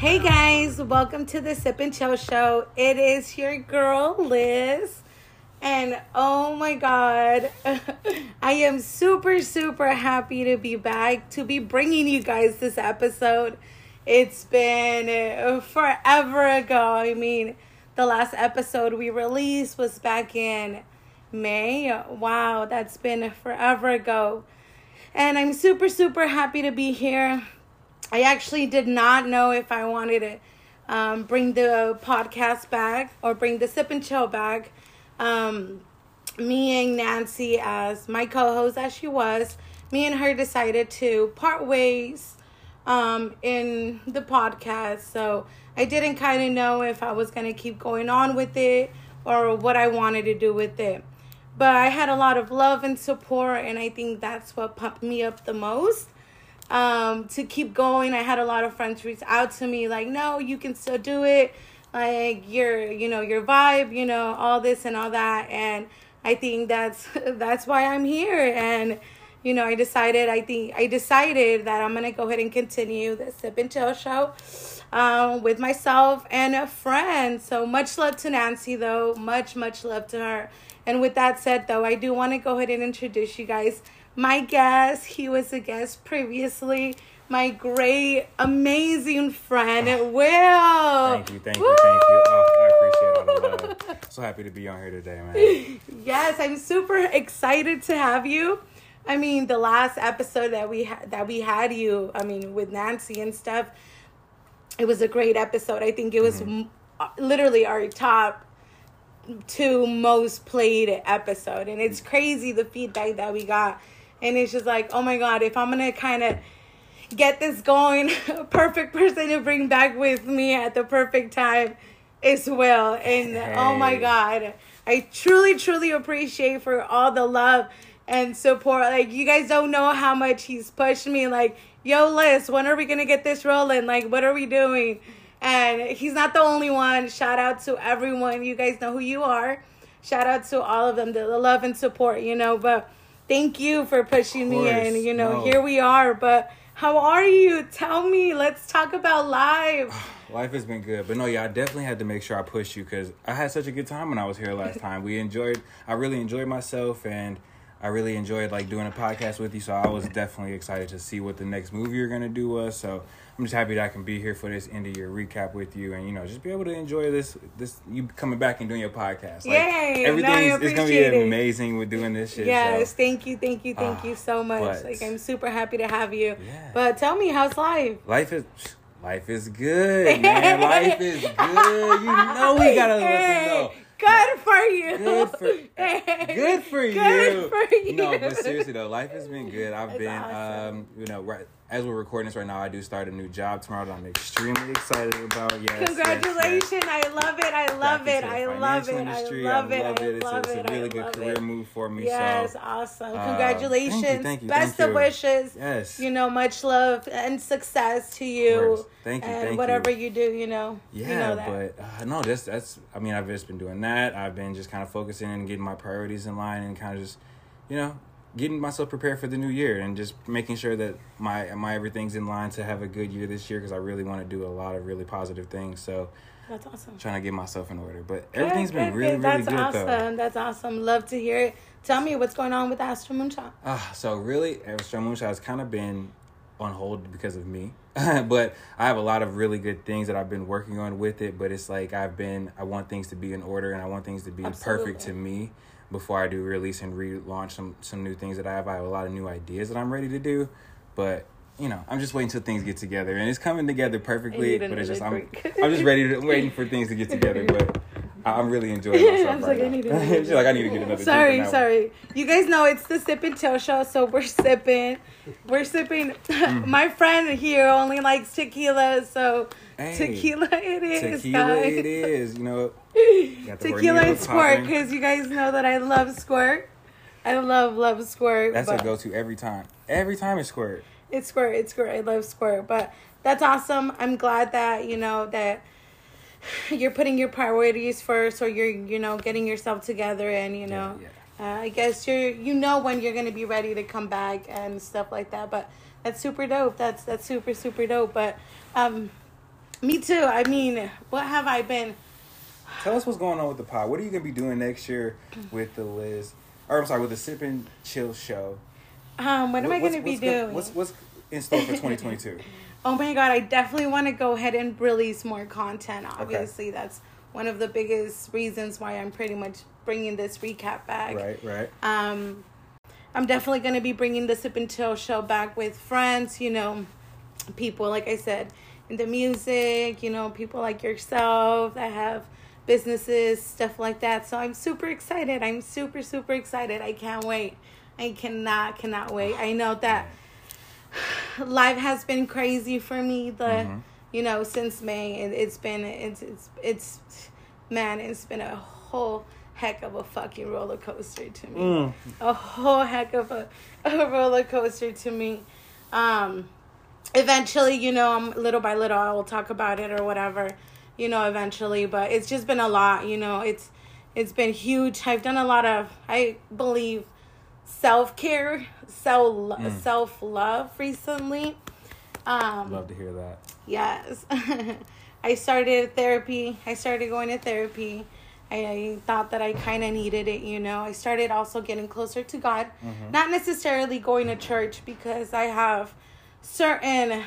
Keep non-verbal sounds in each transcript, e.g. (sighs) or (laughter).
Hey, guys, welcome to the Sip and Chill Show. It is your girl Liz, and oh my god, (laughs) I am super super happy to be back to be bringing you guys this episode. It's been forever ago. I mean, the last episode we released was back in May. Wow, that's been forever ago. And I'm super super happy to be here. I actually did not know if I wanted to um, bring the podcast back or bring the sip and chill back. Um, me and Nancy, as my co host as she was, me and her decided to part ways um, in the podcast. So I didn't kind of know if I was going to keep going on with it or what I wanted to do with it. But I had a lot of love and support, and I think that's what pumped me up the most um, to keep going. I had a lot of friends reach out to me like, no, you can still do it. Like your, you know, your vibe, you know, all this and all that. And I think that's (laughs) that's why I'm here. And you know, I decided. I think I decided that I'm gonna go ahead and continue the Sip and Chill show um, with myself and a friend. So much love to Nancy, though. Much much love to her. And with that said, though, I do want to go ahead and introduce you guys my guest. He was a guest previously. My great, amazing friend, Will. Thank you, thank you, thank you. Oh, I appreciate all the love. So happy to be on here today, man. (laughs) Yes, I'm super excited to have you. I mean, the last episode that we had that we had you, I mean, with Nancy and stuff, it was a great episode. I think it was Mm-hmm. m- uh, literally our top two most played episode, and it's crazy the feedback that we got. And it's just like, oh my god, if I'm gonna kind of get this going, (laughs) perfect person to bring back with me at the perfect time as well. And oh my god, I truly, truly appreciate for all the love and support. Like you guys don't know how much he's pushed me. Like, yo, Liz, when are we gonna get this rolling? Like, what are we doing? And he's not the only one. Shout out to everyone. You guys know who you are. Shout out to all of them, the, the love and support, you know. But thank you for pushing me in. You know, No. here we are. But how are you? Tell me. Let's talk about life. (sighs) Life has been good, but no, yeah, I definitely had to make sure I pushed you because I had such a good time when I was here last (laughs) time. We enjoyed, I really enjoyed myself, and I really enjoyed like doing a podcast with you. So I was definitely excited to see what the next movie you're gonna do was. So I'm just happy that I can be here for this end of year recap with you, and you know, just be able to enjoy this, this you coming back and doing your podcast. Like, Yay! No, I everything's it's gonna be it. amazing with doing this shit. Yes, so. thank you, thank you, thank Ah, you so much. but- Like I'm super happy to have you. Yeah. But tell me, how's life? Life is life is good, man. life is (laughs) good. You know we gotta let them know. Good for you. Good for good for you. Good for you. No, but seriously though, life has been good. I've That's been awesome. um, you know, right as we're recording this right now, I do start a new job tomorrow that I'm extremely excited about. Yes. yes, yes. Congratulations! I love it. I love it. I love it. industry. I love it. love I It's, love a, it. it's a really good career it. move for me. Yes, so awesome. uh, Congratulations. thank you, thank you, Best thank of you. wishes. yes. You know, much love and success to you. Thank you, And thank whatever you. you do, you know. Yeah, you know that. but uh, no, that's that's. I mean, I've just been doing that. I've been just kind of focusing and getting my priorities in line and kind of just, you know, getting myself prepared for the new year and just making sure that my my everything's in line to have a good year this year because I really want to do a lot of really positive things. So That's awesome. trying to get myself in order, but everything's been really good. really That's good awesome. though. That's awesome. Love to hear it. Tell me what's going on with Astro Moonshot. Ah, so really, Astro Moonshot has kind of been on hold because of me. (laughs) but I have a lot of really good things that I've been working on with it. But it's like I've been, I want things to be in order and I want things to be perfect to me before I do release and relaunch some some new things that I have. I have a lot of new ideas that I'm ready to do, but you know, I'm just waiting till things get together, and it's coming together perfectly. But it's just I'm. I'm just ready to (laughs) waiting for things to get together. But I- I'm really enjoying (laughs) myself I was right like, I now. need (laughs) another She's like, I need to get another. Sorry, drink on one. sorry. You guys know it's the Sip and Chill show, so we're sipping. We're sipping. Mm-hmm. My friend here only likes tequila, so Hey, tequila it is, Tequila, guys. it is. You know, (laughs) Tequila and squirt, because you guys know that I love squirt. I love love squirt. That's a go to every time. Every time it's squirt. It's squirt. It's squirt. I love squirt. But that's awesome. I'm glad that you know that (sighs) you're putting your priorities first, or you're you know getting yourself together, and you know. Yeah, Uh, I guess you're you know when you're gonna be ready to come back and stuff like that. But that's super dope. That's that's super super dope. But um, me too. I mean, what have I been? Tell us what's going on with the pod. What are you gonna be doing next year with the Liz? Or I'm sorry, with the Sip and Chill show. Um, what am I gonna be what's gonna- doing? what's what's in store for 2022? (laughs) Oh my god, I definitely want to go ahead and release more content. Obviously, that's one of the biggest reasons why I'm pretty much bringing this recap back. right, right. Um, I'm definitely going to be bringing the Sip and Chill show back with friends, you know, people, like I said, the music, you know, people like yourself that have businesses, stuff like that. So I'm super excited. I'm super, super excited. I can't wait. I cannot, cannot wait. I know that life has been crazy for me the Mhm. you know since may it, it's been it's it's it's man it's been a whole heck of a fucking roller coaster to me Mm. a whole heck of a, a roller coaster to me um eventually you know i'm little by little i will talk about it or whatever you know eventually but it's just been a lot you know it's it's been huge i've done a lot of i believe self-care self self-love recently um Love to hear that. Yes. (laughs) I started therapy. I started going to therapy. I, I thought that I kind of needed it, you know. I started also getting closer to God. Not necessarily going to church because I have certain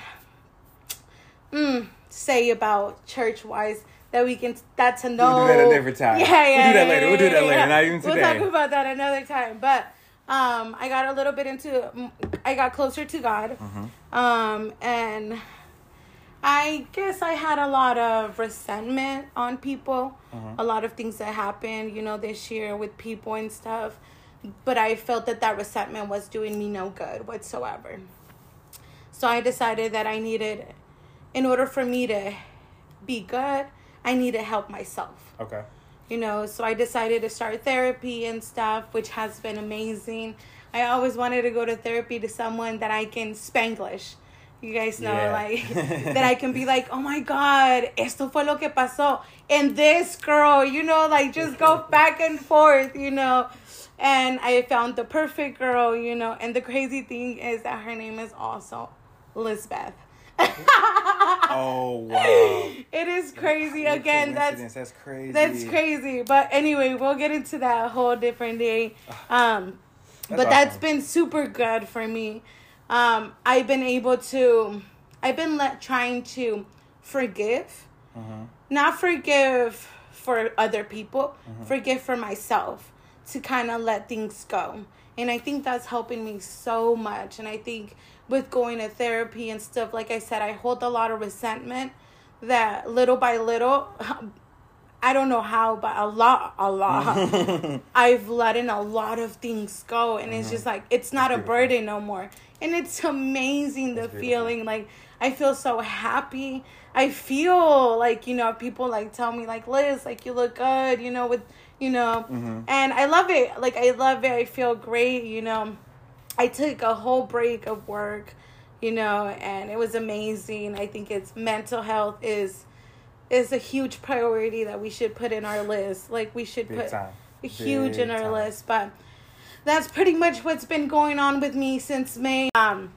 mm, say about church wise that we can that to know. We'll do that a different time. Yeah, We'll yeah. do that later. We'll do that later, yeah. not even today. We'll talk about that another time. But um, I got a little bit into. I got closer to God. Mm-hmm. Um, and I guess I had a lot of resentment on people, Mm-hmm. a lot of things that happened, you know, this year with people and stuff. But I felt that that resentment was doing me no good whatsoever. So I decided that I needed, in order for me to be good, I need to help myself. Okay. you know so i decided to start therapy and stuff which has been amazing. I always wanted to go to therapy to someone that i can spanglish. You guys know Yeah. like (laughs) that i can be like oh my god esto fue lo que pasó. And this girl you know like just go (laughs) back and forth you know. And i found the perfect girl you know. And the crazy thing is that her name is also lisbeth Oh wow. (laughs) it is crazy again that's that's crazy. that's crazy. But anyway, we'll get into that a whole different day. (sighs) Um, That's but that's been super good for me. Um, I've been able to, I've been let, trying to forgive, Mm-hmm. not forgive for other people, Mm-hmm. forgive for myself to kind of let things go. And I think that's helping me so much. And I think with going to therapy and stuff, like I said, I hold a lot of resentment that little by little, (laughs) I don't know how, but a lot, a lot, (laughs) I've let in a lot of things go. And it's mm-hmm. just like, it's not a beautiful. burden no more. And it's amazing the That's beautiful. feeling. Like, I feel so happy. I feel like, you know, people like tell me, like, Liz, like, you look good, you know, with, you know, mm-hmm. and I love it. Like, I love it. I feel great, you know. I took a whole break of work, you know, and it was amazing. I think it's mental health is is a huge priority that we should put in our list. Like we should Big put time. huge Big in our time. list. But that's pretty much what's been going on with me since May. Um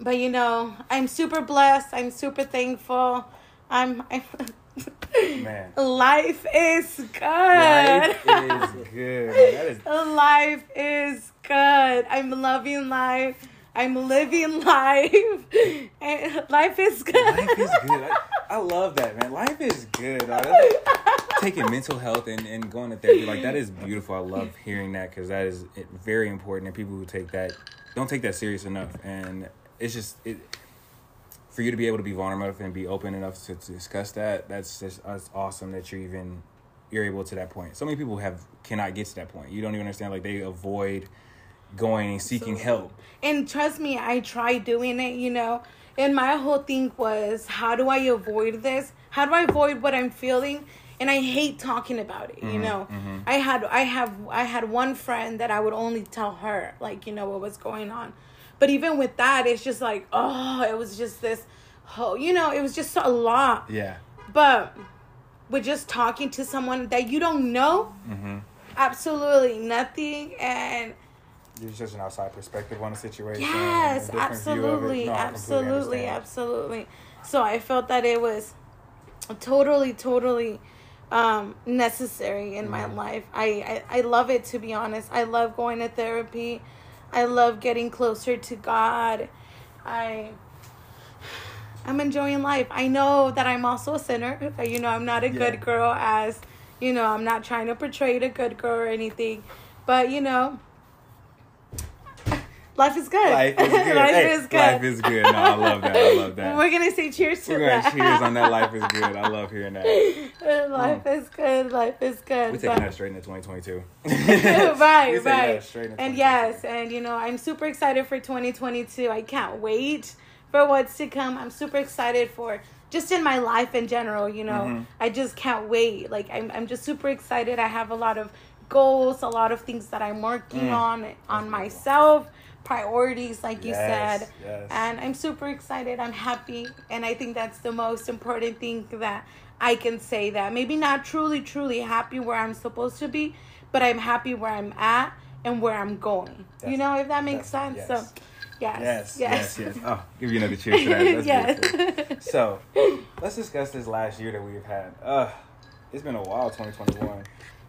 but you know, I'm super blessed. I'm super thankful. I'm, (laughs) I'm Man. life is good. Life is good. That is (laughs) Life is good. I'm loving life. I'm living life. (laughs) And life is good. life is good. I, I love that, man. Life is good. Taking mental health and, and going to therapy, like that is beautiful. I love hearing that because that is very important. And people who take that don't take that serious enough. And it's just it for you to be able to be vulnerable enough and be open enough to, to discuss that. That's just that's awesome that you're even you're able to that point. So many people have cannot get to that point. You don't even understand. Like they avoid going and seeking help. And trust me, I tried doing it, you know. And my whole thing was, how do I avoid this? How do I avoid what I'm feeling? And I hate talking about it, you mm-hmm, know. Mm-hmm. I had I have I had one friend that I would only tell her, like, you know, what was going on. But even with that, it's just like, oh, it was just this whole, you know, it was just a lot. Yeah. But with just talking to someone that you don't know, Mm-hmm. absolutely nothing, and You're just an outside perspective on the situation. yes, a different view of it. absolutely, No, absolutely, absolutely. So I felt that it was totally, totally um, necessary in my Mhm. life. I, I I love it to be honest. I love going to therapy. I love getting closer to God. I I'm enjoying life. I know that I'm also a sinner. (laughs) You know, I'm not a Yeah. good girl as, you know, I'm not trying to portray a good girl or anything. But, you know, life is good. Life is (laughs) good. life Hey, is good. Life is good. No, I love that. I love that. We're going to say cheers to We're gonna that. cheers on that. Life is good. I love hearing that. (laughs) life is good. Life is good. We're taking that straight into 2022. (laughs) right, right. that straight into And yes, and you know, I'm super excited for 2022. I can't wait for what's to come. I'm super excited for just in my life in general, you know. Mhm. I just can't wait. Like I'm I'm just super excited. I have a lot of goals, a lot of things that I'm working Mm. on on myself, priorities like you Yes, said. yes. And I'm super excited. I'm happy, and I think that's the most important thing that I can say that maybe not truly truly happy where I'm supposed to be, but I'm happy where I'm at and where I'm going. you know if that makes That's- sense. yes. So yes. Yes, Yes. yes, yes. (laughs) Oh, give you another cheers for that. That's yes. (laughs) So, let's discuss this last year that we've had. Uh, it's been a while, 2021.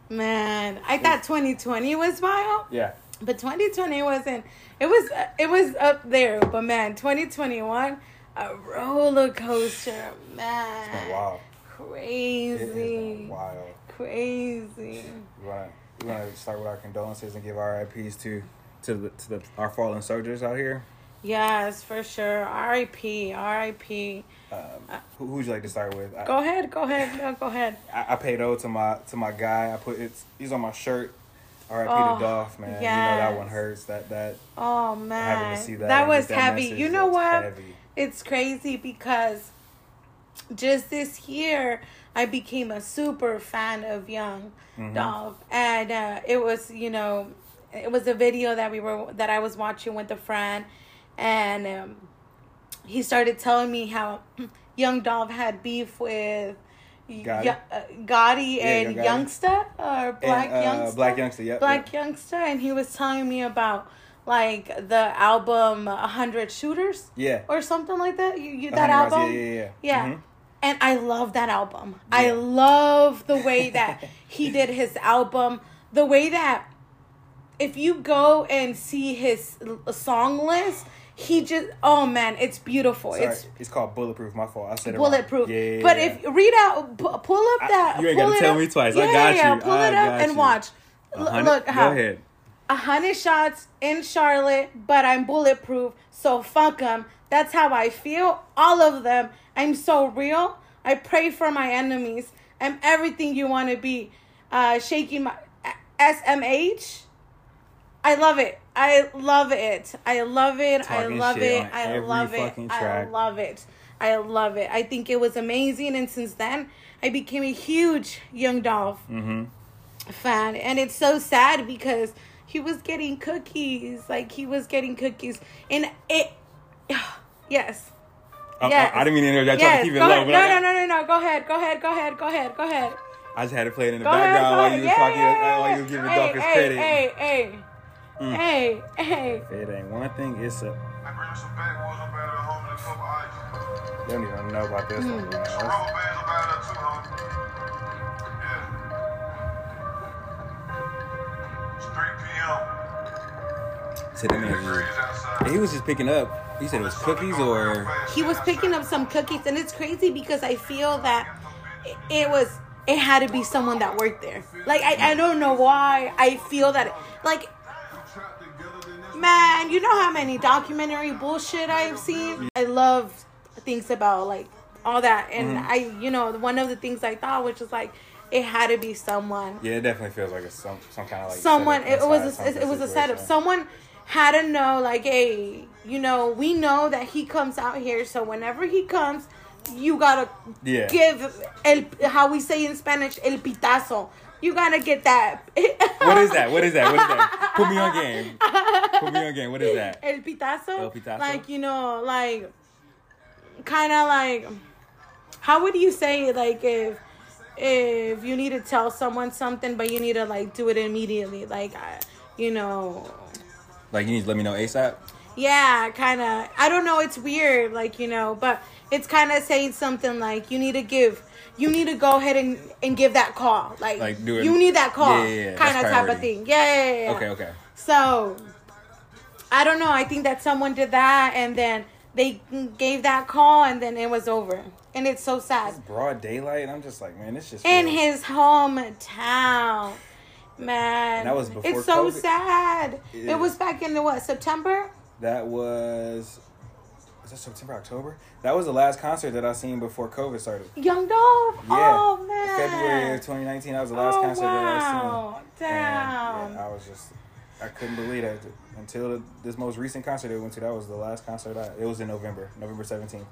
Man, I thought 2020 was wild, Yeah. But 2020 wasn't. It was it was up there, but man, 2021 a roller coaster, man. It's been wild. Crazy. been wild. Crazy. We wanna we wanna start with our condolences and give our RIPs to to the to the our fallen soldiers out here. Yes, for sure. R.I.P. R.I.P. Um, who who'd you like to start with? I, Go ahead. Go ahead. No, go ahead. I, I paid ode to my to my guy. I put it's he's on my shirt. RIP Oh, to Dolph, man. You know that one hurts. That that Oh having man, to see that, that, was that heavy. message, You know what? Heavy. It's crazy because just this year I became a super fan of Young Mhm. Dolph, and uh, it was you know it was a video that we were that I was watching with a friend, and um, he started telling me how (clears throat) Young Dolph had beef with. Gotti? Uh, Gotti Yeah, and Gotti. Youngsta or Black and, uh, Youngsta. Blac Youngsta. Yep. Black yep. Youngsta, and he was telling me about like the album "A Hundred Shooters" Yeah. or something like that. You, you that album? Yeah, yeah, yeah. Yeah. Mhm. And I love that album. I love the way that (laughs) he did his album. The way that if you go and see his song list, he just oh man, it's beautiful. Sorry, It's it's, called bulletproof. My fault. I said bulletproof. Yeah, yeah, but if read out, pull up I- that. you ain't gotta tell up. me twice. I Yeah, got yeah, you. Pull I it up and you. watch. L- look how Go ahead. a hundred shots in Charlotte, but I'm bulletproof, so fuck them. That's how I feel. All of them. I'm so real. I pray for my enemies. I'm everything you want to be. Uh, shaking my SMH. I love it. I love it. I love it. I love it. I love it. I love it. I love it. I think it was amazing, and since then, I became a huge Young Dolph Mm-hmm. fan and it's so sad because he was getting cookies like he was getting cookies and it (sighs) yes I, Yes. I, I didn't mean to interrupt. I tried yes to keep it go low, ahead. but no I, no no no no go ahead go ahead go ahead go ahead go ahead I just had to play it in the go background go while ahead you was talking. yeah, While you was giving hey, hey, credit. hey hey Mm. hey hey If it ain't one thing, it's a. I bring you some backwoods up out of home and a couple ice. They don't even know about this Hmm. one. Man. Some That's- rubber bands up out of too, homie. Yeah. It's 3 p.m. Said that man Degrees. He was just picking up. He said it was cookies or. he was picking up some cookies and it's crazy because i feel that it, it was it had to be someone that worked there like I, I don't know why i feel that like Man, you know how many documentary bullshit I've seen? I love things about like all that. And Mm-hmm. I, you know, one of the things I thought, which is like, it had to be someone. Yeah, it definitely feels like it's some some kind of like. someone, it was a, it, was a setup. Someone had to know, like, hey, you know, we know that he comes out here. So whenever he comes, you gotta Yeah. give el, how we say in Spanish, el pitazo. You gotta get that. What is that? What is that? What is that? (laughs) Put me on game. Put me on game. What is that? El pitazo. El pitazo? Like you know, like kind of like how would you say it? Like if if you need to tell someone something, but you need to like do it immediately, like I, you know. Like you need to let me know ASAP. Yeah, kind of. I don't know. It's weird, like you know, but it's kind of saying something like you need to give, you need to go ahead and, and give that call, like, Like, do it- you need that call, Yeah, yeah, yeah. kind of type of thing. Yeah, yeah, yeah. Okay, okay. So, I don't know. I think that someone did that, and then they gave that call, and then it was over, and it's so sad. It's Broad daylight. I'm just like, man, this just. In feels- his hometown, man. And that was before It's so sad. Yeah. It was back in the what September. That was. Was that September, October? That was the last concert that I seen before COVID started. Young Dolph. Yeah. Oh man. February of 2019. That was the last oh, concert that I seen. wow. And, Damn. yeah, I was just, I couldn't believe that until the, this most recent concert I went to. That was the last concert. I, it was in November, November 17th.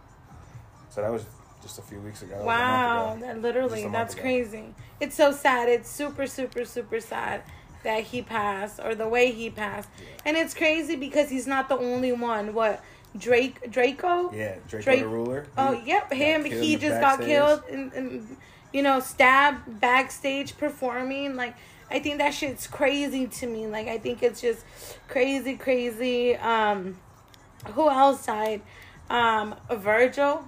So that was just a few weeks ago. That was a month Wow, ago. that literally, that's ago. crazy. It's so sad. It's super, super, super sad that he passed or the way he passed. And it's crazy because he's not the only one. What Drake Drakeo? Yeah, Drakeo Drake- the Ruler. Oh, yep, him. He just got killed and, and you know stabbed backstage performing. Like I think that shit's crazy to me. Like I think it's just crazy, crazy. Um, who else died? Um, Virgil.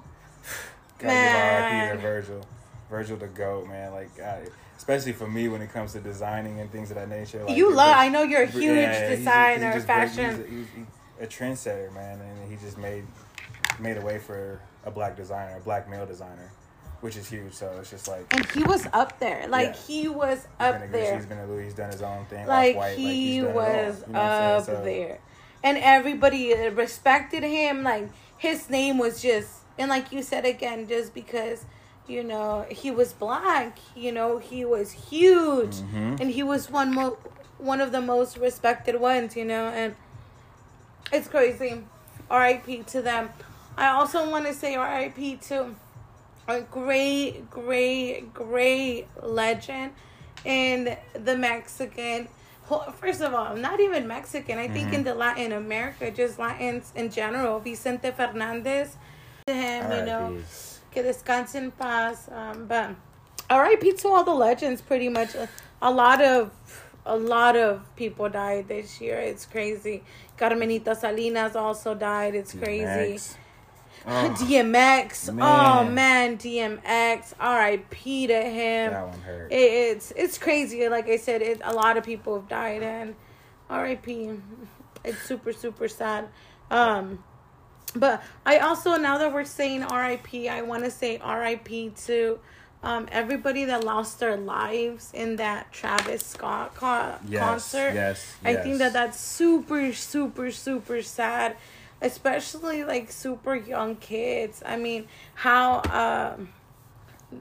(sighs) Gotta give Man. RIP to Virgil. Virgil the goat, man. Like, God, especially for me when it comes to designing and things of that nature. Like, You love. I know you're a huge Yeah, designer, he's fashion. He's, a, he's a- trendsetter, man, and he just made made a way for a black designer, a black male designer, which is huge. So it's just like and he was up there. Like Yeah. he was up Gucci, there. he's been a Louis, he's done his own thing. Like Off-White, he he's done it all, was you know up? So- there, and everybody respected him. Like his name was just, and like you said again, just because you know he was black. You know he was huge, Mhm. and he was one mo- one of the most respected ones. You know, and it's crazy. R.I.P. to them. I also want to say R.I.P. to a great, great, great legend in the Mexican. First of all, not even Mexican. I think in the Latin America, just Latins in general. Vicente Fernandez, to him, you know, que descanse en paz. Um, but R.I.P. to all the legends. Pretty much, a, a lot of a lot of people died this year. It's crazy. Carmenita Salinas also died. It's crazy. DMX. Oh, (laughs) DMX. Oh Man. man, DMX. R.I.P. to him. that one hurt. It, it's it's crazy. Like I said, it, a lot of people have died, and R.I.P. It's super super sad. Um, but I also now that we're saying R.I.P., I want to say R.I.P. to um everybody that lost their lives in that Travis Scott co- Yes, concert. yes, I think that that's super super super sad, especially like super young kids. I mean, how um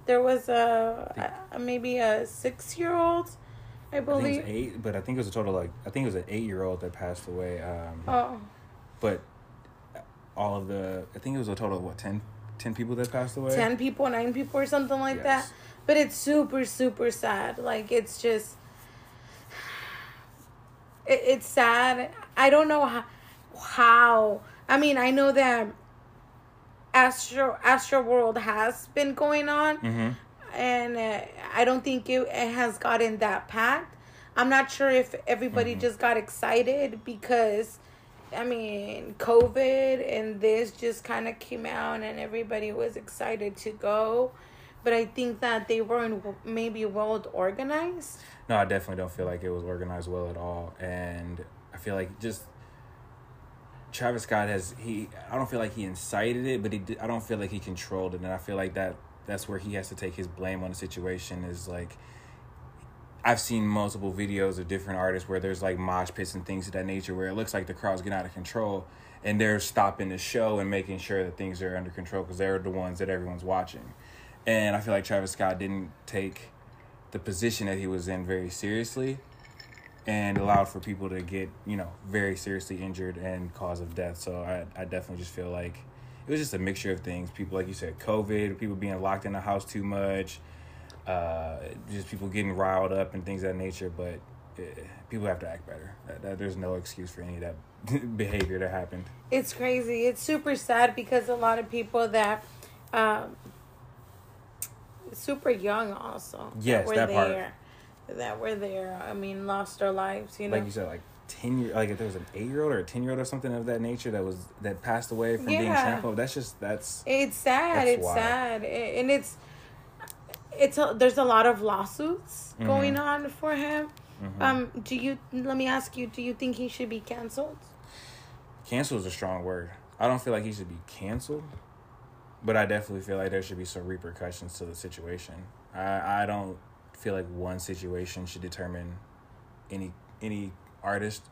there was a, a maybe a six year old, I I believe. was eight, but I think it was a total like I think it was an eight year old that passed away. Um, Oh, but all of the I think it was a total of what 10, 10 people that passed away. 10 people, nine people, or something like that. But it's super, super sad. Like, it's just. It, it's sad. I don't know how, how. I mean, I know that Astro Astro World has been going on, Mm-hmm. and uh, I don't think it, it has gotten that packed. I'm not sure if everybody Mm-hmm. just got excited because, I mean, COVID and this just kind of came out and everybody was excited to go. But I think that they weren't maybe well organized. No, I definitely don't feel like it was organized well at all, and I feel like just Travis Scott has he. I don't feel like he incited it, but he, I don't feel like he controlled it, and I feel like that that's where he has to take his blame on the situation. Is like I've seen multiple videos of different artists where there's like mosh pits and things of that nature where it looks like the crowd's getting out of control, and they're stopping the show and making sure that things are under control because they're the ones that everyone's watching, and I feel like Travis Scott didn't take the position that he was in very seriously and allowed for people to get you know very seriously injured and cause of death. So i, I definitely just feel like it was just a mixture of things. People like you said covid people being locked in the house too much uh, just people getting riled up and things of that nature. But uh, people have to act better. That, that, there's no excuse for any of that (laughs) behavior that happened. It's crazy. It's super sad because a lot of people that um super young also Yes, were that part. there that were there. I mean, lost their lives, you know. Like you said, like ten year, like if there was an eight year old or a ten year old or something of that nature that was that passed away from being trampled. That's just that's It's sad. That's it's wild. sad, and it's it's a, there's a lot of lawsuits Mhm. going on for him. Mhm. Um, do you? Let me ask you. Do you think he should be canceled? cancel is a strong word. I don't feel like he should be canceled, but I definitely feel like there should be some repercussions to the situation. I I don't feel like one situation should determine any any artist.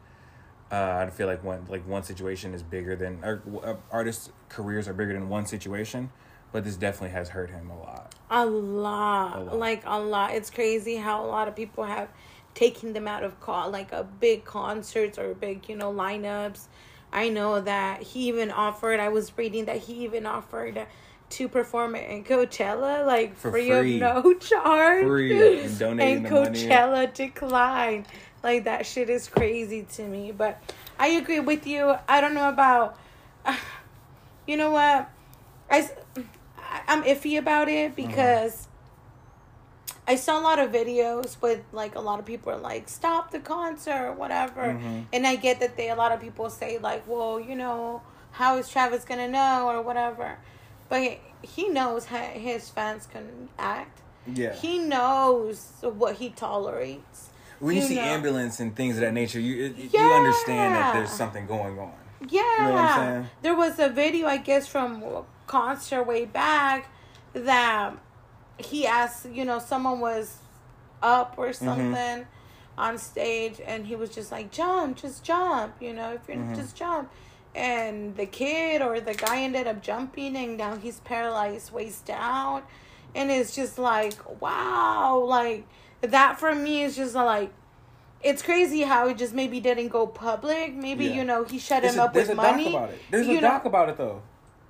Uh, I feel like one like one situation is bigger than or uh, artists' careers are bigger than one situation, but this definitely has hurt him a lot. A lot, A lot. like a lot. It's crazy how a lot of people have taken them out of con like a big concerts or big you know lineups. I know that he even offered. I was reading that he even offered to perform in Coachella, like For free, free. of no (laughs) charge, Free, and donating and the money. Coachella declined. Like that shit is crazy to me. But I agree with you. I don't know about. (sighs) you know what? I- I'm iffy about it because I saw a lot of videos with like a lot of people are like stop the concert or whatever, Mhm. and I get that they a lot of people say like, well, you know, how is Travis gonna know or whatever, but he knows how his fans can act. Yeah. He knows what he tolerates. when you, you see know. ambulance and things of that nature, you it, you understand that there's something going on. Yeah. you know what I'm saying? There was a video, I guess, from a concert way back that he asked, you know, someone was up or Mm-hmm. something on stage and he was just like, jump, just jump, you know, if you're Mhm. just jump. And the kid or the guy ended up jumping and now he's paralyzed waist down. And it's just like, wow, like that for me is just like, it's crazy how it just maybe didn't go public. Maybe, Yeah. you know, he shut There's him a, up there's with a money. doc about it. There's you a know. doc about it though.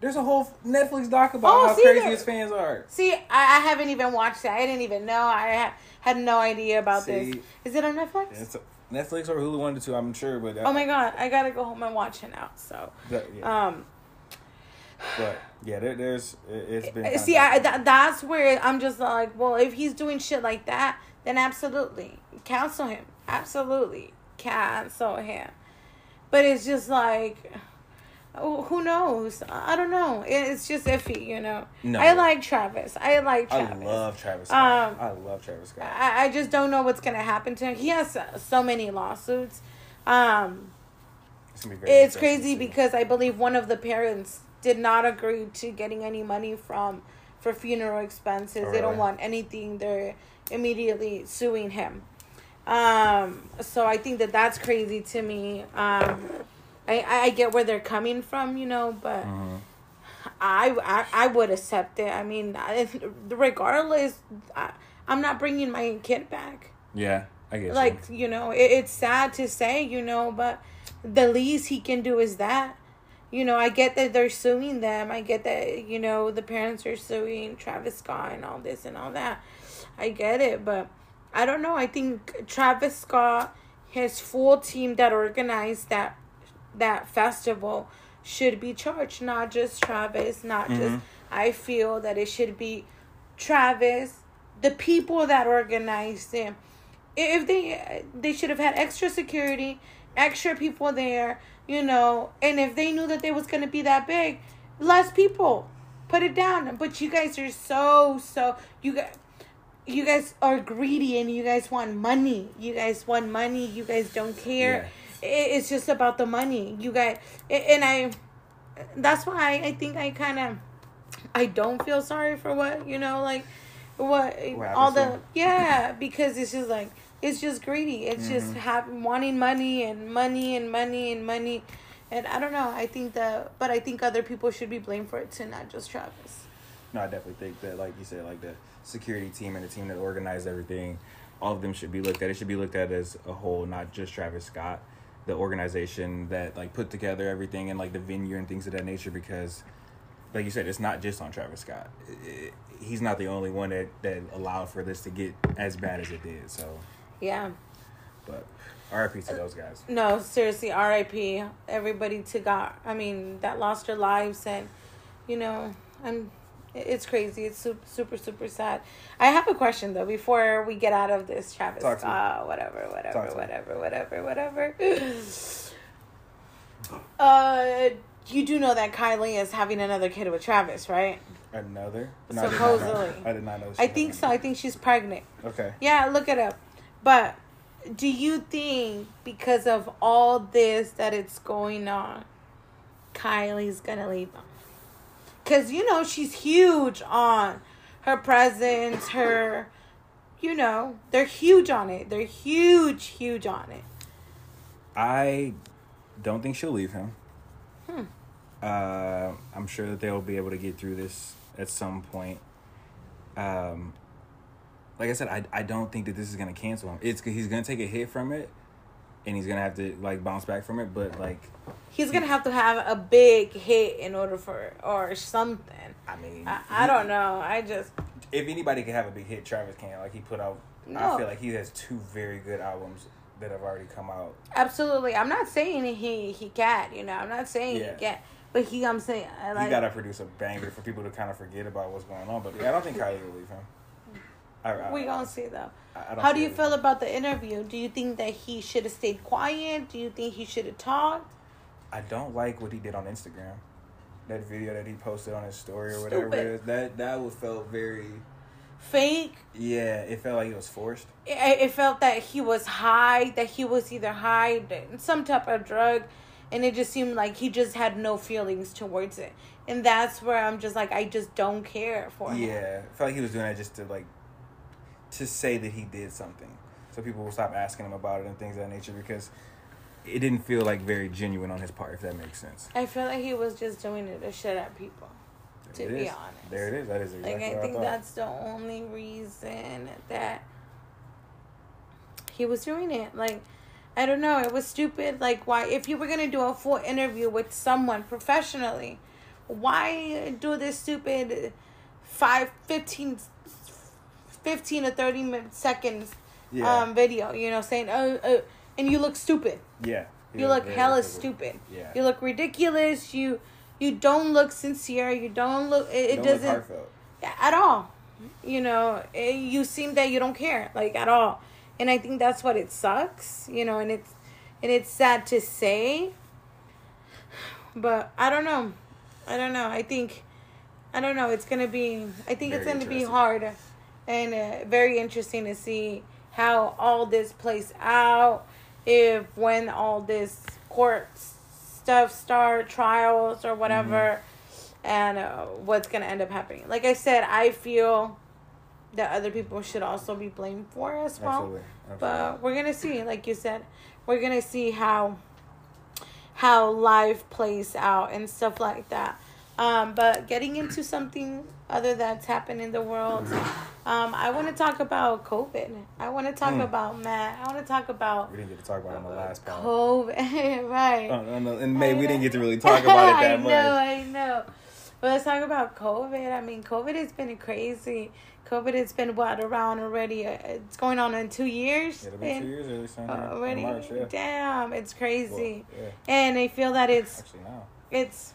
There's a whole Netflix doc about Oh, how see, crazy his fans are. See, I, I haven't even watched it. I didn't even know. I ha- had no idea about this. Is it on Netflix? It's Netflix or Hulu, one to two, I'm sure, but Oh my god, I gotta go home and watch it now. So, But, yeah, um, but yeah, there, there's it, it's been. Uh, see, I, th- that's where I'm just like, well, if he's doing shit like that, then absolutely cancel him. Absolutely cancel him. But it's just like, who knows? I don't know. It's just iffy, you know. No. I like Travis. I like Travis. I love Travis Scott. Um, I love Travis Scott. I, I just don't know what's gonna happen to him. He has so, so many lawsuits. Um, It's, be it's crazy because I believe one of the parents did not agree to getting any money from for funeral expenses. They don't want anything. They're immediately suing him. Um, so I think that that's crazy to me. Um, I, I get where they're coming from, you know, but Mhm. I, I I would accept it. I mean, I, regardless, I, I'm not bringing my kid back Yeah, I get like you. you know it, it's sad to say you know but the least he can do is that you know i get that they're suing them i get that you know the parents are suing travis scott and all this and all that i get it but i don't know i think travis scott his full team that organized that that festival should be charged not just travis not just Mhm. i feel that it should be travis the people that organized it if they they should have had extra security extra people there you know and if they knew that they was going to be that big less people. Put it down. But you guys are so so you guys you guys are greedy and you guys want money. You guys want money. You guys don't care. It, it's just about the money. You guys and i that's why i think i kind of i don't feel sorry for what you know like what all the yeah because it's just like it's just greedy. It's just Mm-hmm. having wanting money and money and money and money. And i don't know i think that but i think other people should be blamed for it too not just travis. No, I definitely think that, like you said, like the security team and the team that organized everything, all of them should be looked at. It should be looked at as a whole, not just Travis Scott, the organization that like put together everything and like the venue and things of that nature. Because like you said, it's not just on Travis Scott. I- I- he's not the only one that that allowed for this to get as bad as it did. So, Yeah. but RIP to those guys. Uh, no, seriously, R.I.P. Everybody to God. I mean, that lost their lives, and you know, I'm. It's crazy. It's super, super, super sad. I have a question though. Before we get out of this, Travis Talk me. Scott, whatever, Talk whatever, whatever, whatever, whatever. (sighs) uh, you do know that Kylie is having another kid with Travis, right? Another? I did not know. Supposedly. I did not know. I think so. I think she's pregnant. Okay. Yeah, look it up. But do you think because of all this that it's going on, Kylie's gonna leave? Cause you know she's huge on her presence, her, you know, they're huge on it. They're huge, huge on it. I don't think she'll leave him. Hmm. Uh, I'm sure that they'll be able to get through this at some point. Um, like I said, I I don't think that this is gonna cancel him. It's he's gonna take a hit from it, and he's gonna have to like bounce back from it. But like, He's gonna have to have a big hit in order for or something. I mean, I, I don't know. I just If anybody can have a big hit, Travis can. Like he put out. No. I feel like he has two very good albums that have already come out. absolutely. I'm not saying he he can't. You know, I'm not saying Yeah. he can't. But he, I'm saying, uh, I like. he gotta produce a banger for people to kind of forget about what's going on. But yeah, I don't think Kylie will leave him. I, I, we gonna see though. I- How do you feel about the interview? Do you think that he should have stayed quiet? Do you think he should have talked? I don't like what he did on Instagram. That video that he posted on his story or whatever Stupid. is. That that was felt very Fake. yeah. It felt like it was forced. It, it felt that he was high, that he was either high, some type of drug, and it just seemed like he just had no feelings towards it. And that's where I'm just like, I just don't care for him. Yeah, felt like he was doing that just to like to say that he did something, so people will stop asking him about it and things of that nature because it didn't feel like very genuine on his part. If that makes sense. I feel like he was just doing it to shit at people. There To be honest. there it is. That is exactly Like I think I that's the only reason that he was doing it. Like I don't know, it was stupid. Like why if you were going to do a full interview with someone professionally, why do this stupid 5 15 15 or 30 seconds Yeah. um video, you know, saying oh, oh and you look stupid. yeah. You was look very hella stupid. Yeah. You look ridiculous. You you don't look sincere. You don't look it, it Don't look doesn't heartfelt. at all. You know, it, you seem that you don't care like at all, and I think that's what it sucks. You know, and it's and it's sad to say, but I don't know. I don't know. I think I don't know. It's gonna be. I think it's gonna be hard and uh, very interesting to see how all this plays out. If when all this court stuff start trials or whatever and uh, what's gonna end up happening. Like I said, I feel that other people should also be blamed for as well. Absolutely. Absolutely. But we're gonna see, like you said, we're gonna see how how life plays out and stuff like that. Um, but getting into something other that's happened in the world, um, I want to talk about COVID. I want to talk Mm. about Matt. I want to talk about we didn't get to talk about it on the last part. COVID, (laughs) right? Oh, no, no, in May, we didn't get to really (laughs) talk about it that I much. know, I know. But let's talk about COVID. I mean, COVID has been crazy. COVID has been what around already? Uh, It's going on in two years. It'll be two years early. Uh, already. March, yeah. Damn, it's crazy. Well, yeah. And I feel that it's Actually, no. it's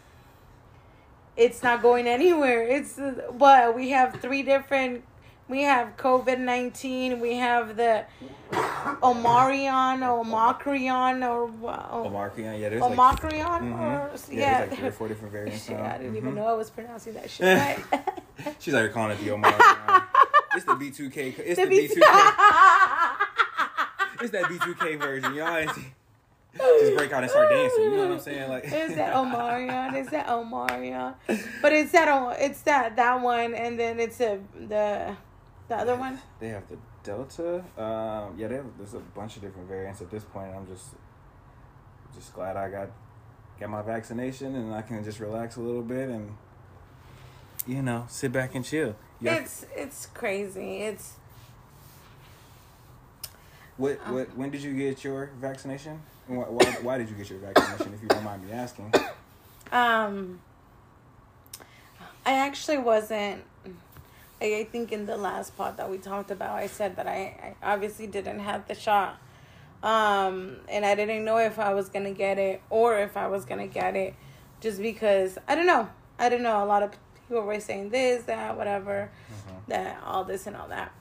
it's not going anywhere. It's but we have three different. We have COVID nineteen. We have the Omarion or Omicron or oh, Omarkian, yeah, there's like, Omicron Mhm. or yeah, yeah. there's like three or four different variants (laughs) Shit. I didn't Mhm. even know I was pronouncing that shit right. (laughs) She's like calling it the Omarion. it's the B2K. It's the, B- B2K. It's that B2K version. Y'all ain't (laughs) see- just break out and start dancing. You know what I'm saying? Like Is that (laughs) Omarion? Is that Omarion? But it's that O- it's that that one, and then it's a the the other one. They have the Delta. Um, yeah, they have, there's a bunch of different variants at this point. I'm just just glad I got got my vaccination and I can just relax a little bit and you know sit back and chill. Yeah. It's it's crazy. It's What what when did you get your vaccination? Why, why why did you get your vaccination? If you don't mind me asking. um. I actually wasn't. I, I think in the last part that we talked about, I said that I, I obviously didn't have the shot. Um, and I didn't know if I was gonna get it or if I was gonna get it, just because I don't know. I don't know. A lot of people were saying this, that, whatever, that all this and all that.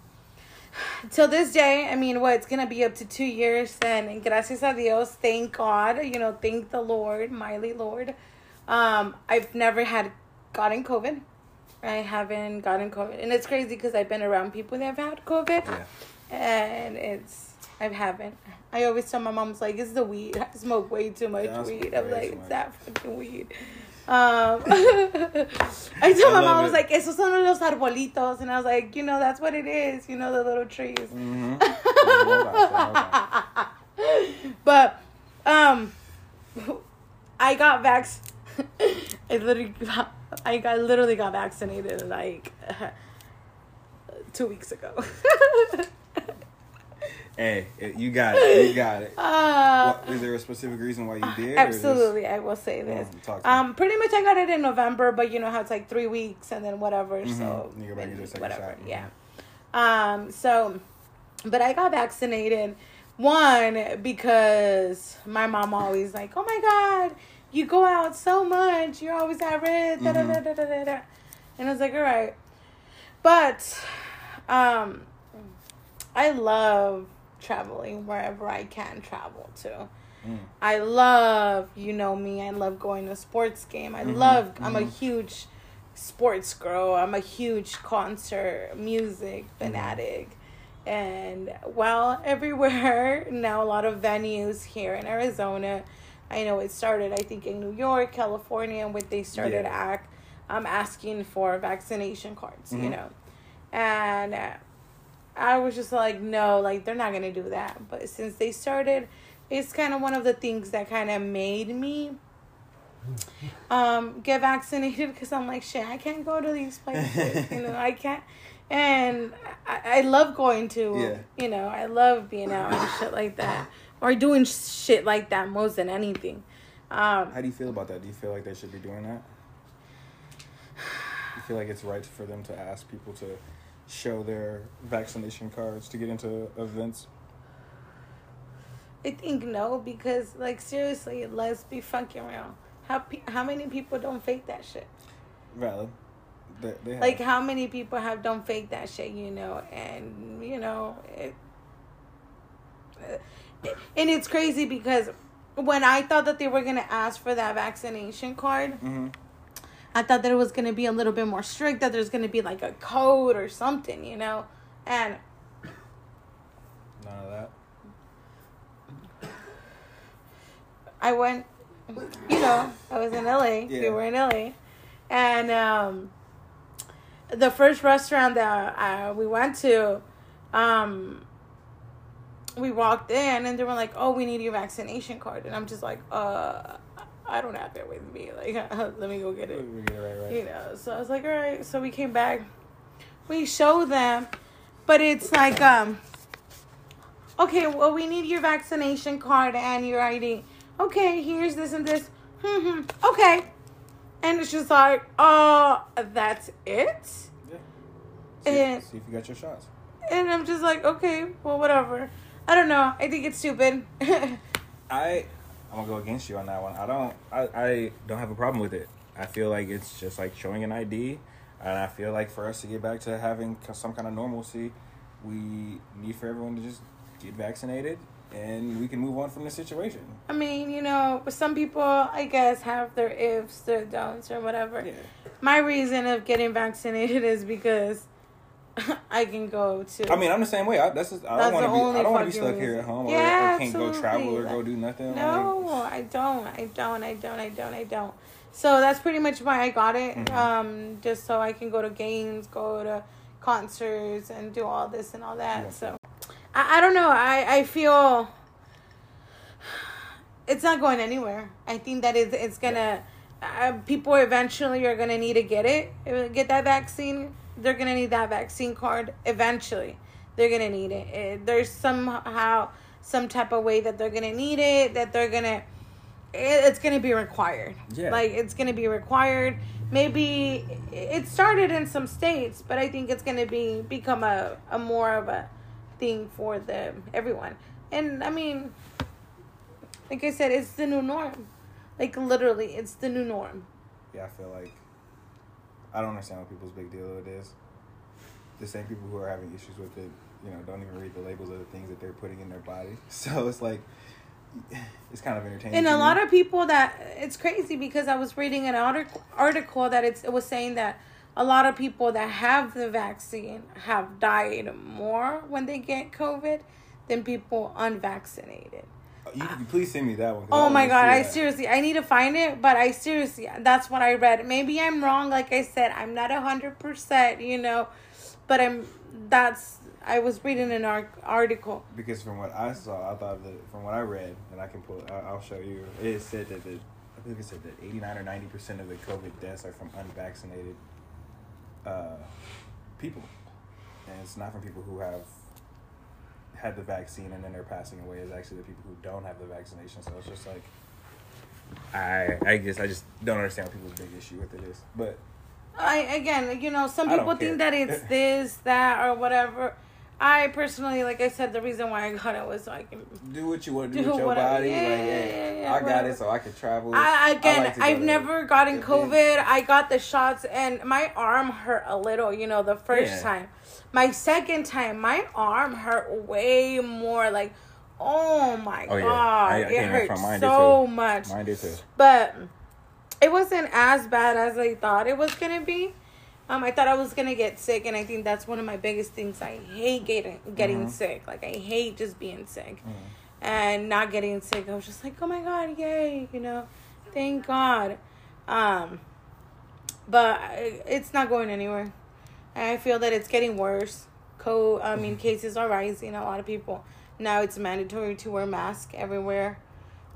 Till this day, I mean, what it's gonna be up to two years, and gracias a Dios, thank God, you know, thank the Lord, Miley Lord. Um, I've never had gotten COVID. I haven't gotten COVID, and it's crazy because I've been around people that have had COVID, Yeah. and it's I haven't. I always tell my mom's like, "It's the weed. I smoke way too much I weed." I'm like, "It's that fucking weed." Um, (laughs) I told my I love mom, I was like, "Esos son los arbolitos," and I was like, "You know, that's what it is. You know, the little trees." Mm-hmm. Hold on, hold but um I got vax (laughs) I literally got I got literally got vaccinated like (laughs) two weeks ago. Hey, you got it. You (laughs) got it. uh, What, is there a specific reason why you did? just- absolutely, I will say this. To me. Um, pretty much I got it in November, but you know how it's like three weeks and then whatever. So You go back and do second whatever, shot. Mhm. yeah. Um, so, but I got vaccinated. One because my mom always like, oh my god, you go out so much, you're always at risk. Da, da, da, da, da, da, da. And I was like, all right, but um, I love traveling wherever I can travel to. Mm. I love, you know me, I love going to sports game. I Mhm, love, I'm a mhm. huge sports girl. I'm a huge concert music Mm-hmm. fanatic. And well, (laughs) everywhere now, a lot of venues here in Arizona. I know it started, I think, in New York, California, when they started Yeah. act, I'm asking for vaccination cards, you Mhm. know. And uh, I was just like, no, like they're not gonna do that. But since they started, it's kind of one of the things that kind of made me um get vaccinated because I'm like, shit, I can't go to these places, (laughs) you know, I can't. And I, I love going to, Yeah. you know, I love being out and shit like that, or doing shit like that more than anything. Um, How do you feel about that? Do you feel like they should be doing that? You feel like it's right for them to ask people to show their vaccination cards to get into events? I think no because like seriously, let's be fucking real. How pe- how many people don't fake that shit? Valid. They, they have. Like how many people have don't fake that shit, you know? And you know, it, and it's crazy because when I thought that they were gonna ask for that vaccination card, hmm I thought that it was gonna be a little bit more strict. That there's gonna be like a code or something, you know? And None of that. I went, you know, I was in LA. Yeah. We were in LA. And um, the first restaurant that uh, we went to, um, we walked in and they were like, oh, we need your vaccination card. And I'm just like, uh, I don't have it with me. Like, (laughs) let me go get it. We get it right, right. You know, so I was like, all right. So we came back. We show them, but it's like, um, okay, well, we need your vaccination card and your ID. Okay, here's this and this. Hmm, okay. And it's just like, uh, that's it? Yeah. See, And- see if you got your shots. And I'm just like, okay, well, whatever. I don't know. I think it's stupid. (laughs) I I'm gonna go against you on that one. I don't I, I don't have a problem with it. I feel like it's just like showing an ID, and I feel like for us to get back to having some kind of normalcy, we need for everyone to just get vaccinated, and we can move on from the situation. I mean, you know, some people, I guess, have their ifs, their don'ts, or whatever. Yeah. My reason of getting vaccinated (laughs) is because (laughs) I can go to. I mean, I'm the same way. I, that's just, I That's don't want to be. I don't want to be stuck here at home, Yeah, or can't go travel or go do nothing. no, Like, I don't. I don't. I don't. I don't. I don't. So that's pretty much why I got it. Mhm. Um, just so I can go to games, go to concerts, and do all this and all that. Yeah. So I, I don't know. I I feel it's not going anywhere. I think that it's it's gonna. Uh, people eventually are gonna need to get it, uh, get that vaccine. They're gonna need that vaccine card eventually. They're gonna need it. it. There's somehow some type of way that they're gonna need it. That they're gonna. it, it's gonna be required. Yeah. Like it's gonna be required. Maybe eh, it started in some states, but I think it's gonna be become a, a more of a thing for the everyone. And I mean, like I said, it's the new norm. Like literally, it's the new norm. Yeah, I feel like I don't understand what people's big deal it is. The same people who are having issues with it, you know, don't even read the labels of the things that they're putting in their body. (laughs) So it's like it's kind of entertaining. And a lot of people that it's crazy because I was reading an article article that it's, it was saying that a lot of people that have the vaccine have died more when they get COVID than people unvaccinated. You please send me that one. Oh my god, I seriously I need to find it, but I seriously that's what I read. Maybe I'm wrong, like I said, I'm not a hundred percent, you know, but I'm that's I was reading an ar- article. because from what I saw, I thought that from what I read, and I can pull, I- I'll show you. It said that the, I think it said that eighty nine or ninety percent of the COVID deaths are from unvaccinated uh, people, and it's not from people who have had the vaccine and then they're passing away. is actually the people who don't have the vaccination. So it's just like, I, I guess I just don't understand what people's big issue with it is. But I again, you know, some people think that it's (laughs) this, that, or whatever. I personally, like I said, the reason why I got it was so I can. do what you want to do, Do with your body. Yeah, like, yeah, yeah, yeah, I got whatever. it, so I can travel. I again, like I've to- never gotten COVID. I got the shots, and my arm hurt a little. You know, the first Yeah. time. My second time, my arm hurt way more. Like, oh my Oh, yeah. god, I- I it hurt mine, so much. Mine did too. but it wasn't as bad as I thought it was gonna be. Um, I thought I was gonna get sick, and I think that's one of my biggest things. I hate getting getting Mhm. sick. Like I hate just being sick Mhm. and not getting sick. I was just like, oh my god, yay! You know, thank God. Um, but it's not going anywhere. And I feel that it's getting worse. Co, I mean, mm-hmm. cases are rising. A lot of people now it's mandatory to wear mask everywhere.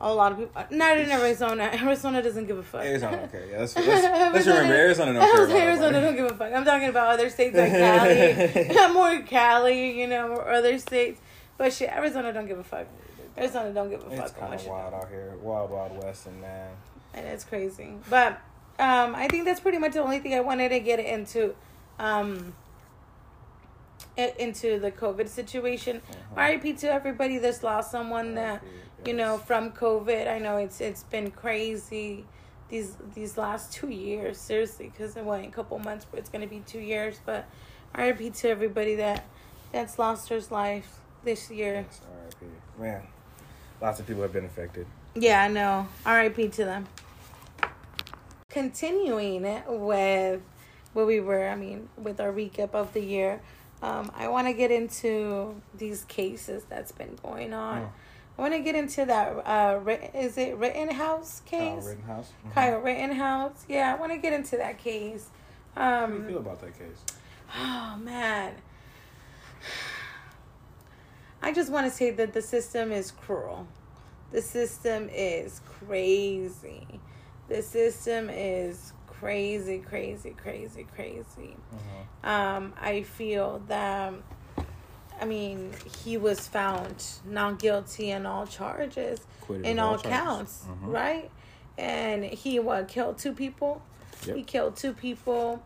A lot of people, uh, not in Arizona. (laughs) Arizona doesn't give a fuck. Arizona, okay, yeah. Let's, let's, let's remember, Arizona don't care (laughs) about Arizona don't give a fuck. I'm talking about other states like (laughs) Cali, more Cali, you know, or other states. But shit, Arizona don't give a fuck. Arizona don't give a It's fuck. kind of wild out here, wild, wild west, and man. and it's crazy. But um, I think that's pretty much the only thing I wanted to get into, um, into the COVID situation. Uh-huh. RIP to everybody that's lost someone that you know from COVID. I know it's it's been crazy these these last two years, seriously, because it went a couple months, but it's gonna be two years. But RIP to everybody that that's lost their life this year. Yes, R.I.P. Man, lots of people have been affected. Yeah, I know. RIP to them. Continuing with where we were, I mean, with our recap of the year, um, I want to get into these cases that's been going on. Mm. I want to get into that. Uh, is it Rittenhouse Kyle case? Rittenhouse. Mhm. Kyle Rittenhouse. Yeah, I want to get into that case. How do you Um, feel about that case? Oh man. (sighs) I just want to say that the system is cruel. The system is crazy. The system is crazy, crazy, crazy, crazy. Mhm. Um, I feel that, I mean, he was found not guilty in all charges, Acquitted in all all charges. counts, Mhm. right? And he what killed two people. Yep. He killed two people.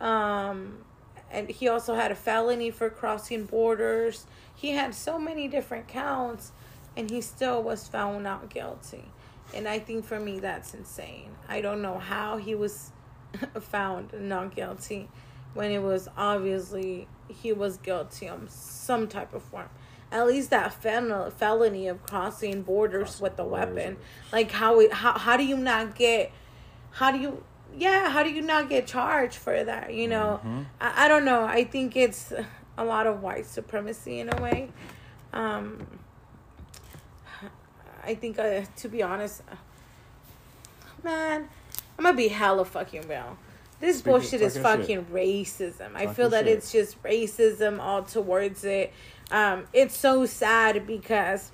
Um, and he also had a felony for crossing borders. He had so many different counts, and he still was found not guilty. And I think for me, that's insane. I don't know how he was (laughs) found not guilty when it was obviously he was guilty of some type of form. At least that fel- felony of crossing borders Crossing with the borders weapon. Like how it, how how do you not get how do you yeah how do you not get charged for that you know Mhm. I, I don't know i think it's a lot of white supremacy in a way um i think uh, to be honest man i'm gonna be hella fucking real this Speak your- bullshit is fucking racism i feel that shit. it's just racism all towards it um it's so sad because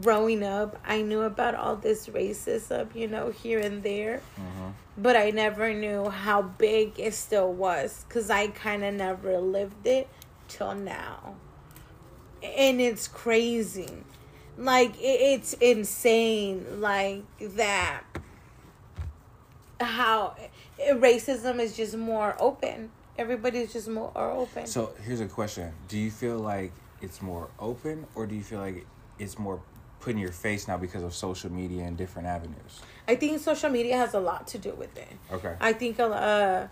growing up i knew about all this racism you know here and there Mhm. but I never knew how big it still was because I kind of never lived it till now. And it's crazy. Like it, it's insane. Like that. How racism is just more open. Everybody's just more open. So here's a question: Do you feel like it's more open, or do you feel like it's more put in your face now because of social media and different avenues? I think social media has a lot to do with it. Okay. I think uh,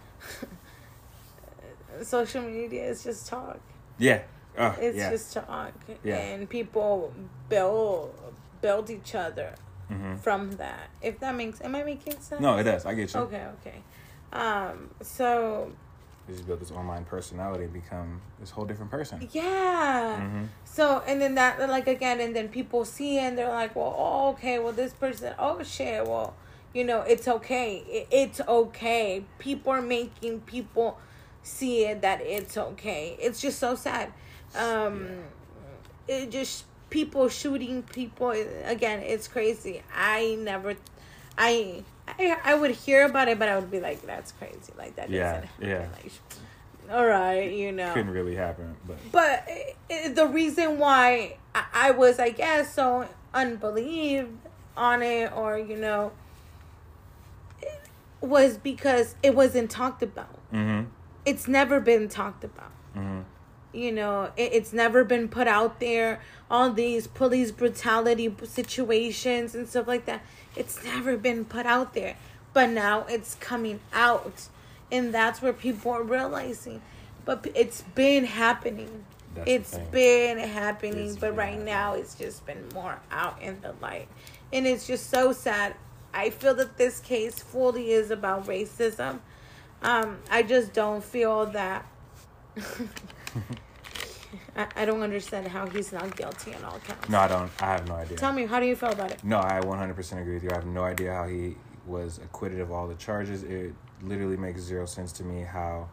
(laughs) social media is just talk. yeah. Oh, It's yeah. just talk, Yeah. and people build build each other Mhm. from that. If that makes, am I making sense? No, it does. I get you. Okay, okay. Um. So You just build this online personality and become this whole different person. yeah. Mhm. So and then that like again, and then people see it and they're like, well, oh, okay, well, this person, oh shit, well, you know, it's okay. It, it's okay. People are making people see it that it's okay. It's just so sad. Um, it just people shooting people again. It's crazy. I never, I. I, I would hear about it, but I would be like, "That's crazy!" Like that. Yeah, doesn't yeah. Like, all right, you know Couldn't really happen, but but i i the reason why I, I was i guess so unbelieved on it or you know was because it wasn't talked about mm-hmm. it's never been talked about Mm-hmm. You know it, it's never been put out there. All these police brutality situations and stuff like that it's never been put out there. But now it's coming out and that's where people are realizing. But it's been happening. That's it's been happening It's but been right happening. now it's just been more out in the light. And it's just so sad. I feel that this case fully is about racism. Um, i just don't feel that (laughs) (laughs) I, I don't understand how he's not guilty on all counts. No, I don't. I have no idea. Tell me, how do you feel about it? No, I 100% agree with you. I have no idea how he was acquitted of all the charges. It literally makes zero sense to me how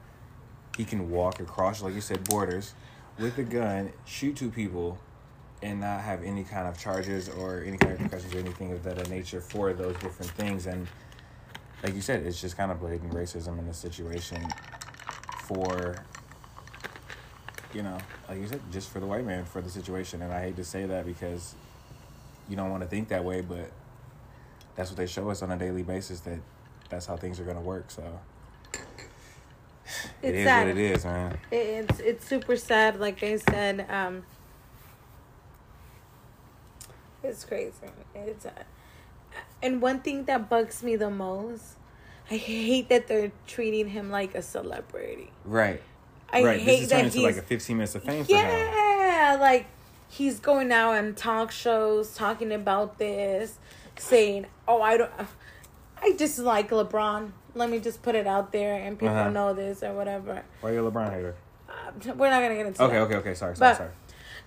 he can walk across, like you said, borders with a gun, shoot two people, and not have any kind of charges or any kind of repercussions or anything of that nature for those different things. And like you said, it's just kind of blatant racism in this situation for, you know, like you said, just for the white man for the situation. And I hate to say that because you don't want to think that way, but that's what they show us on a daily basis that that's how things are going to work. So it It's is sad. what it is, man. It- It's it's super sad. Like I said, um, it's crazy. It's uh, and one thing that bugs me the most, I hate that they're treating him like a celebrity. Right. I right. hate this is that into like a 15 minutes of fame. Yeah, like he's going out on talk shows talking about this, saying, "Oh, I don't, I dislike LeBron." Let me just put it out there, and people Uh-huh. know this or whatever. Why are you a LeBron hater? Uh, we're not gonna get into Okay, that. okay, okay. Sorry, sorry, But- sorry.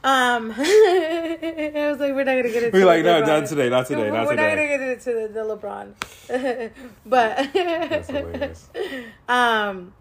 Um, (laughs) I was like, we're not gonna get into. We're like, no, LeBron. not today, not today, We're not not gonna get into the, the LeBron, (laughs) but That's hilarious. (laughs) um,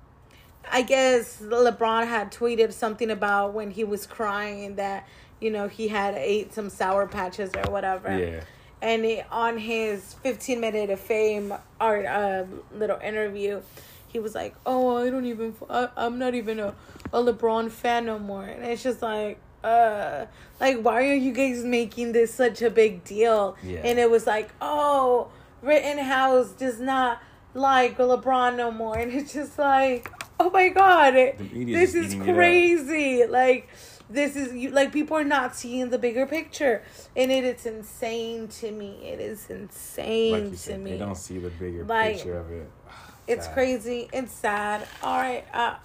I guess LeBron had tweeted something about when he was crying that you know he had ate some sour patches or whatever. Yeah. And it, on his 15 minute of fame art uh, little interview, he was like, "Oh, I don't even. I, I'm not even a, a LeBron fan no more." And it's just like, uh, like why are you guys making this such a big deal? Yeah. And it was like, "Oh, Rittenhouse does not like LeBron no more," and it's just like, (laughs) "Oh my god, this is is eating it up. crazy!" Like this is you like people are not seeing the bigger picture and it is insane to me it is insane Like to said, me they don't see the bigger Like, picture of it. it's Sad. crazy it's sad all right uh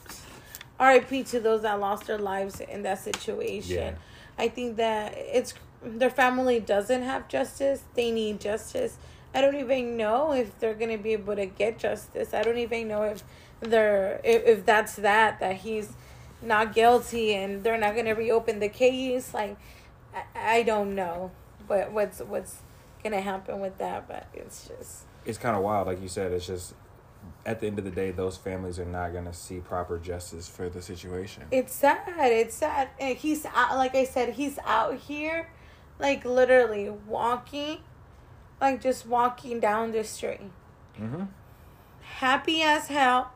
rip to those that lost their lives in that situation Yeah. i think that it's their family doesn't have justice they need justice i don't even know if they're gonna be able to get justice i don't even know if they're if, if that's that that he's not guilty and they're not gonna reopen the case like i, I don't know what what's what's gonna happen with that but it's just It's kind of wild, like you said. It's just at the end of the day, those families are not gonna see proper justice for the situation. It's sad. It's sad. And he's out, like I said, he's out here, like literally walking, like just walking down the street, mm-hmm. happy as hell,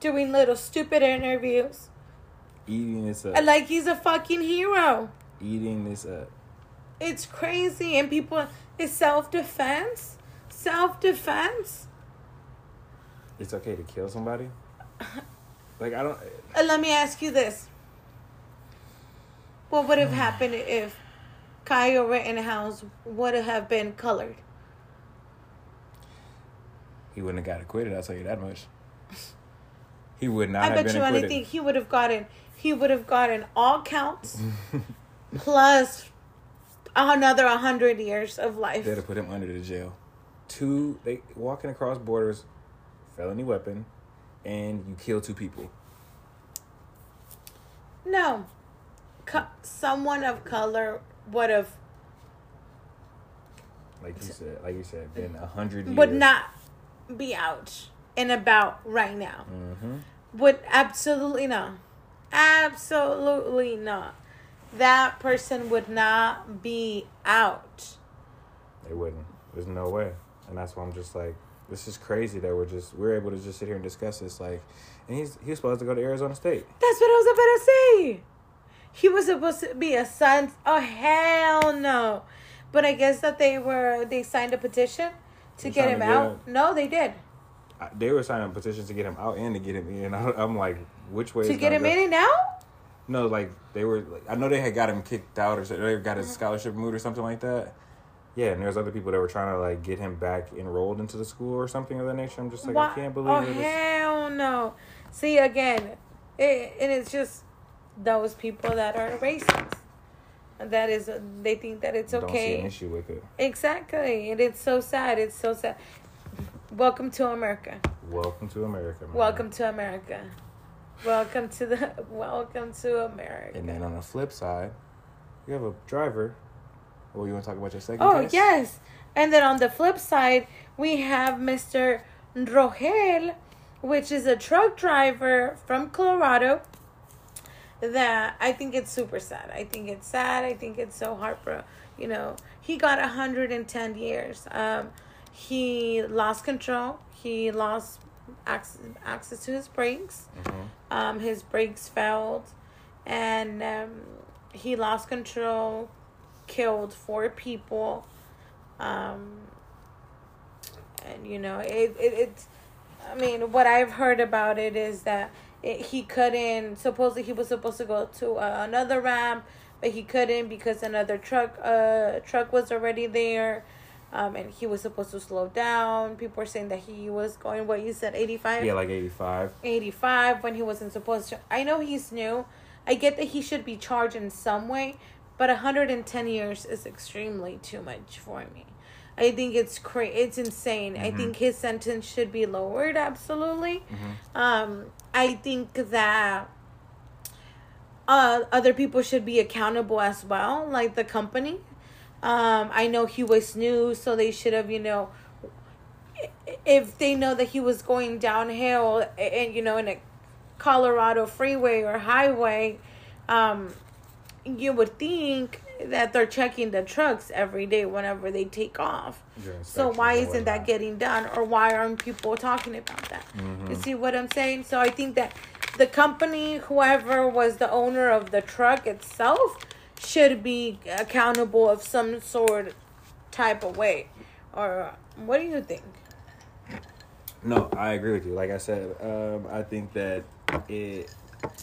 doing little stupid interviews, Eating this up. and like he's a fucking hero. Eating this up. it's crazy and people it's self-defense self-defense It's okay to kill somebody. Like I don't. Uh, let me ask you this what would have happened if kyle rittenhouse would have been colored He wouldn't have got acquitted. I'll tell you that much. He would not i bet you anything he would have gotten he would have gotten all counts (laughs) plus another 100 years of life They'd have put him under the jail. Two, they walking across borders, felony weapon, and you kill two people. no Co- someone of color would have Like you said, like you said, been a hundred would not be out and about right now. Mm-hmm. Would absolutely not. Absolutely not. That person would not be out. They wouldn't. There's no way. And that's why I'm just like, this is crazy that we're just we're able to just sit here and discuss this. Like, and he's he was supposed to go to Arizona State. That's what I was about to say. He was supposed to be a son. Oh hell no! But I guess that they were they signed a petition to get him to get out. him- No, they did They were signing petitions to get him out and to get him in. (laughs) I, I'm like, which way? to is get him go? in and out. No, like they were. Like, I know they had got him kicked out or they got his mm. scholarship removed or something like that. Yeah, and there's other people that were trying to like get him back enrolled into the school or something of that nature. I'm just like, Why- I can't oh, believe oh it. Hell no! See again, it, and it's just those people that are racist. That is, they think that it's okay. Don't see an issue with it. Exactly, and it's so sad. It's so sad. Welcome to America. Welcome to America. Man. Welcome to America. Welcome to the. Welcome to America. And then on the flip side, you have a driver. Oh, you want to talk about your second Oh case? yes, and then on the flip side, we have Mr. Rogel, which is a truck driver from Colorado. That I think it's super sad. I think it's sad. I think it's so heartbroken. You know, he got 110 years. Um, he lost control. He lost access, access to his brakes. Mhm. Um, his brakes failed, and um, he lost control, killed four people. Um, and you know, it, it it's. I mean, what I've heard about it is that it, he couldn't. Supposedly, he was supposed to go to uh, another ramp, but he couldn't because another truck uh truck was already there. Um, and he was supposed to slow down. People were saying that he was going what you said, eighty five. Yeah, like 85. 85 when he wasn't supposed to. I know he's new. I get that he should be charged in some way, but 110 years is extremely too much for me. I think it's cra- it's insane. I think his sentence should be lowered absolutely. Um I think that uh other people should be accountable as well, like the company. Um I know he was new, so they should have, you know, if they know that he was going downhill and you know in a Colorado freeway or highway, um, you would think that they're checking the trucks every day whenever they take off. So why isn't that getting done, or why aren't people talking about that? Mm-hmm. You see what I'm saying? So I think that the company, whoever was the owner of the truck itself, should be accountable of some sort, type of way. Or what do you think? No, I agree with you. Like I said, um, I think that it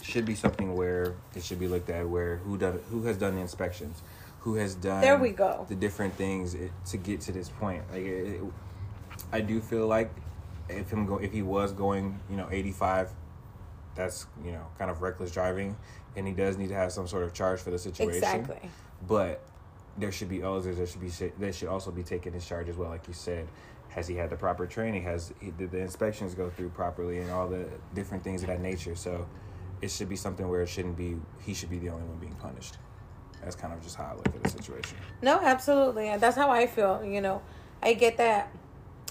should be something where it should be looked at where who done who has done the inspections, who has done There we go. the different things it, to get to this point. Like it, it- I do feel like if him go if he was going you know eighty five, that's you know kind of reckless driving, and he does need to have some sort of charge for the situation. Exactly. But there should be others. There should be there should also be taking his charge as well. Like you said, has he had the proper training? Has he, did the inspections go through properly and all the different things of that nature? So it should be something where it shouldn't be. He should be the only one being punished. That's kind of just how I look at the situation. No, absolutely. And that's how I feel, you know. I get that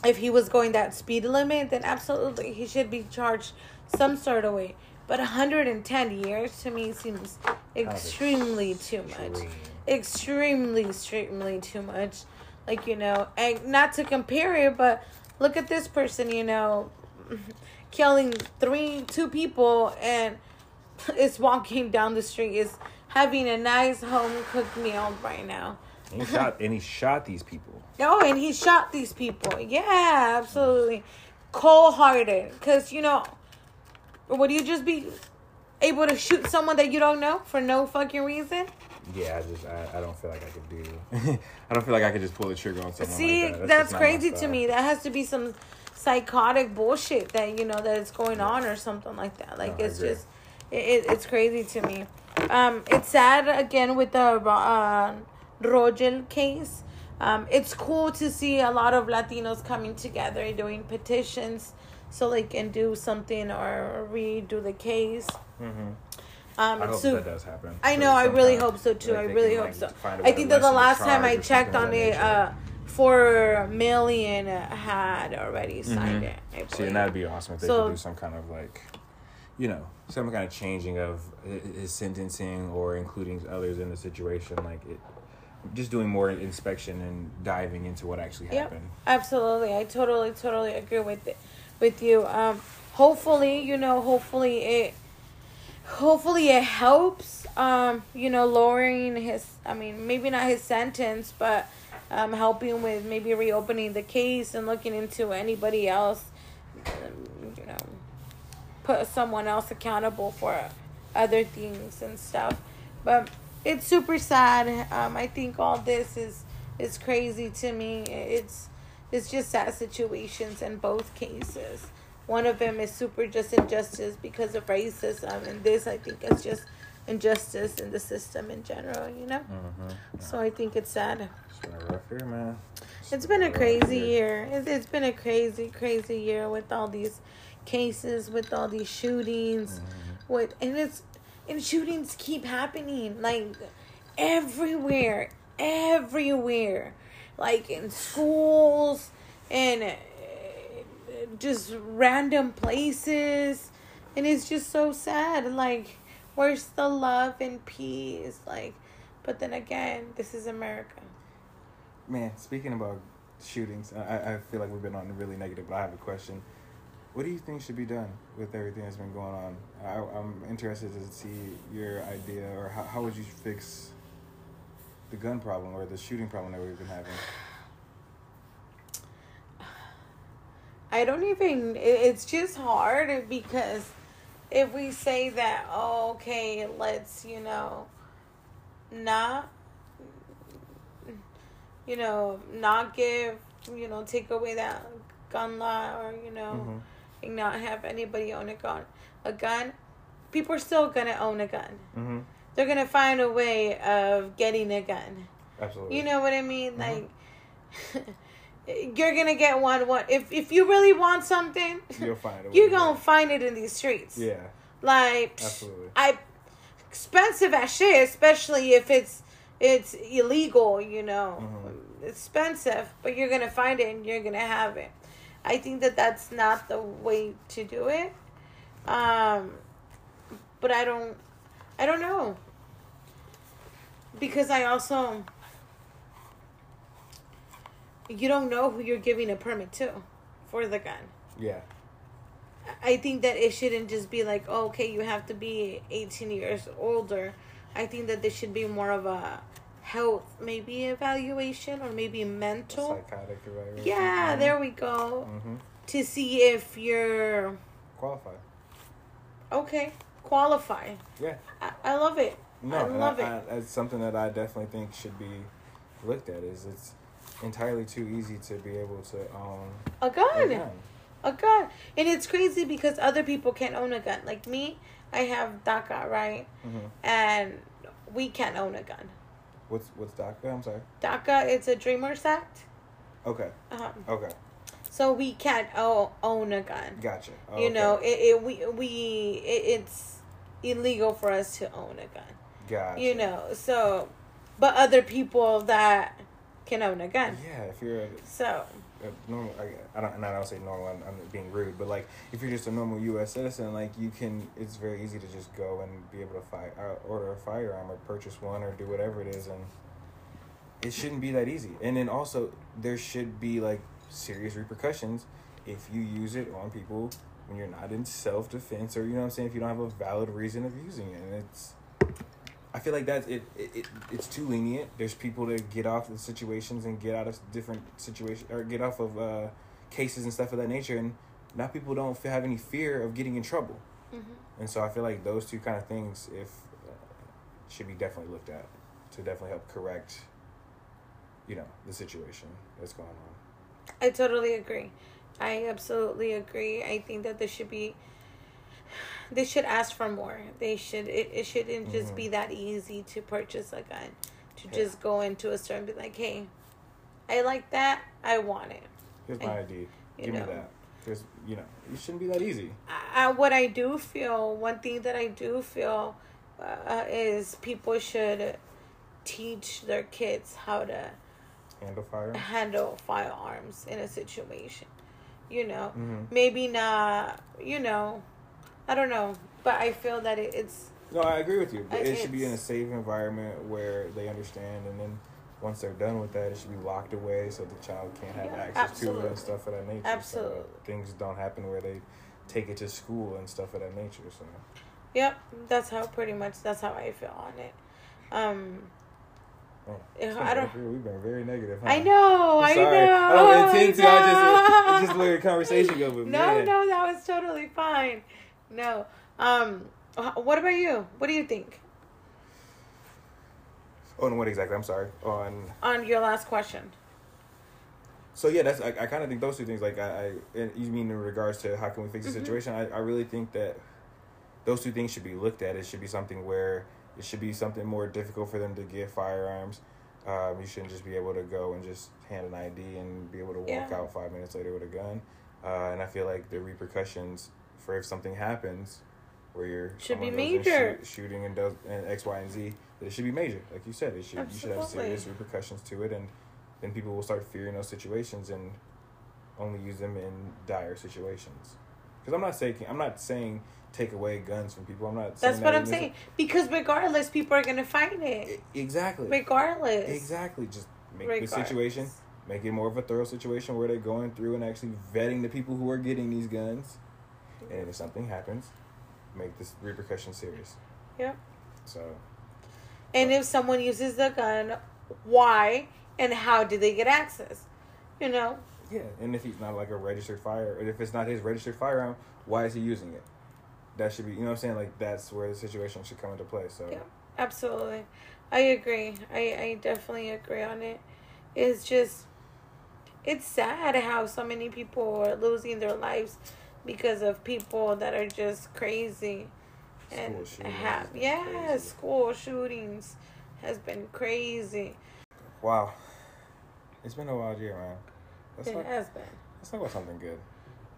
if he was going that speed limit, then absolutely he should be charged some sort of way. But 110 years to me seems extremely too much. Extremely, extremely too much. Like, you know, and not to compare it, but look at this person, you know, (laughs) killing three, two people and (laughs) is walking down the street, is having a nice home cooked meal right now. And he shot and he shot these people. (laughs) Oh, and he shot these people. Yeah, absolutely. Cold hearted. Because, you know, would you just be able to shoot someone that you don't know for no fucking reason? Yeah, I just I, I don't feel like I could do. (laughs) I don't feel like I could just pull the trigger on someone. See, like that. that's, my crazy to me. That has to be some psychotic bullshit that, you know, that is going on or something like that. Like, No, it's just, it, it, it's crazy to me. Um, it's sad again with the uh, Rogel case. Um, it's cool to see a lot of Latinos coming together and doing petitions so they can do something or redo the case. Um, I hope su- that does happen. I know. I really hope so too. Like, I really can, hope like, so. I think that the last time I checked on it, uh, four million had already signed it. I See, and that'd be awesome if they So- could do some kind of like, you know, some kind of changing of his sentencing or including others in the situation. Like it, just doing more inspection and diving into what actually Yep, happened. absolutely. I totally, totally agree with it, with you. Um, hopefully, you know, hopefully it, hopefully it helps. Um, you know, lowering his. I mean, maybe not his sentence, but um, helping with maybe reopening the case and looking into anybody else. You know, put someone else accountable for other things and stuff. But it's super sad. Um, I think all this is is crazy to me. It's it's just sad situations in both cases. One of them is super just injustice because of racism, and this I think is just injustice in the system in general. You know. Mm-hmm. So I think it's sad. It's been a rough year, man. It's been a crazy year. It's, it's been a crazy, crazy year with all these cases, with all these shootings, with and it's and shootings keep happening like everywhere, everywhere, like in schools and uh, just random places, and it's just so sad. Like, where's the love and peace? Like, but then again, this is America. Man, speaking about shootings, I, I feel like we've been on really negative, but I have a question. What do you think should be done with everything that's been going on? I, I'm interested to see your idea, or how, how would you fix the gun problem or the shooting problem that we've been having? I don't even. It's just hard because if we say that, oh, okay, let's you know, not, you know, not give, you know, take away that gun law, or you know, Mhm. and not have anybody own a gun. A gun, people are still gonna own a gun. Mm-hmm. They're gonna find a way of getting a gun. Absolutely. You know what I mean? Mhm. Like (laughs) you're gonna get one one if if you really want something, You'll find it. (laughs) you're gonna find it in these streets. Yeah, Like absolutely. I expensive as shit, especially if it's it's illegal, you know. Mhm. Expensive, but you're gonna find it and you're gonna have it. I think that that's not the way to do it. Um, but I don't, I don't know. Because I also, you don't know who you're giving a permit to for the gun. Yeah, I think that it shouldn't just be like, oh, okay, you have to be 18 years older. I think that there should be more of a health, maybe evaluation or maybe mental. psychotic evaluation. Yeah, there we go. Mm-hmm. To see if you're Qualified. okay, qualified. Yeah. I, I love it. No, I love I, it. I, it's something that I definitely think should be looked at. Is it's entirely too easy to be able to own A a gun. gun. A gun. And it's crazy because other people can't own a gun. Like me, I have DACA, right? Mm-hmm. And we can't own a gun. What's what's DACA? I'm sorry. DACA, it's a Dreamers Act. Okay. Um, Okay. So we can't own a gun. Gotcha. You Okay. know, it, it we we it, it's illegal for us to own a gun. Gotcha. You know, so but other people that can own a gun. Yeah, if you're a, So a normal, I, I don't, and I don't say normal. I'm, I'm being rude, but like if you're just a normal U.S. citizen, like you can, it's very easy to just go and be able to fire, uh, order a firearm or purchase one or do whatever it is, and it shouldn't be that easy. And then also there should be like serious repercussions if you use it on people when you're not in self defense or you know what I'm saying if you don't have a valid reason of using it. And it's I feel like that's it, it, it. It's too lenient. There's people that get off the situations and get out of different situations or get off of uh, cases and stuff of that nature, and now people don't f- have any fear of getting in trouble. And so I feel like those two kind of things, if uh, should be definitely looked at to definitely help correct, you know, the situation that's going on. I totally agree. I absolutely agree. I think that there should be they should ask for more. They should it, it shouldn't just be that easy to purchase a gun. To Yeah. just go into a store and be like, Hey, I like that, I want it. Here's my And, ID. Give know. me that. Because you know it shouldn't be that easy. I, what I do feel, one thing that I do feel uh, is people should teach their kids how to Handle fire. handle firearms in a situation. You know, Mhm. maybe not. You know, I don't know, but I feel that it, it's No, I agree with you. It should be in a safe environment where they understand, and then once they're done with that, it should be locked away so the child can't have Yeah, access to it and stuff of that nature. Absolutely. So things don't happen where they take it to school and stuff of that nature. So Yep, that's how pretty much that's how I feel on it. Um, man, Yeah, it's been I don't- We've been very negative. Huh? I know, I'm I know. I don't intend to. I just know. (laughs) just the way the conversation goes. But no, man, no, that was totally fine. No, um, what about you? What do you think On what exactly? I'm sorry. On on your last question? So yeah, that's I, I kind of think those two things. Like I, I you mean in regards to how can we fix the Mhm. situation? I, I really think that those two things should be looked at. It should be something where it should be something more difficult for them to get firearms. Um, you shouldn't just be able to go and just hand an ID and be able to walk Yeah. out five minutes later with a gun. Uh, and I feel like the repercussions for if something happens where you're Should be and major. shoot- shooting and does and X, Y, and Z, that it should be major. Like you said, it should you should have serious repercussions to it, and then people will start fearing those situations and only use them in dire situations. Because I'm not saying I'm not saying take away guns from people. I'm not. That's what that I'm saying. Because regardless, people are gonna find it. E- Exactly. Regardless. Exactly. Just make the situation, make it more of a thorough situation where they're going through and actually vetting the people who are getting these guns. And if something happens, make this repercussion serious. Yep. So And if someone uses the gun, why and how did they get access? You know, yeah, and if he's not like a registered fire, or if it's not his registered firearm, why is he using it? That should be, you know what I'm saying? Like that's where the situation should come into play. So Yeah. absolutely. I agree. I, I definitely agree on it. It's just, it's sad how so many people are losing their lives because of people that are just crazy. And have, yeah, crazy. school shootings has been crazy. wow, it's been a wild year, man. Let's It talk, has been. let's talk about something good.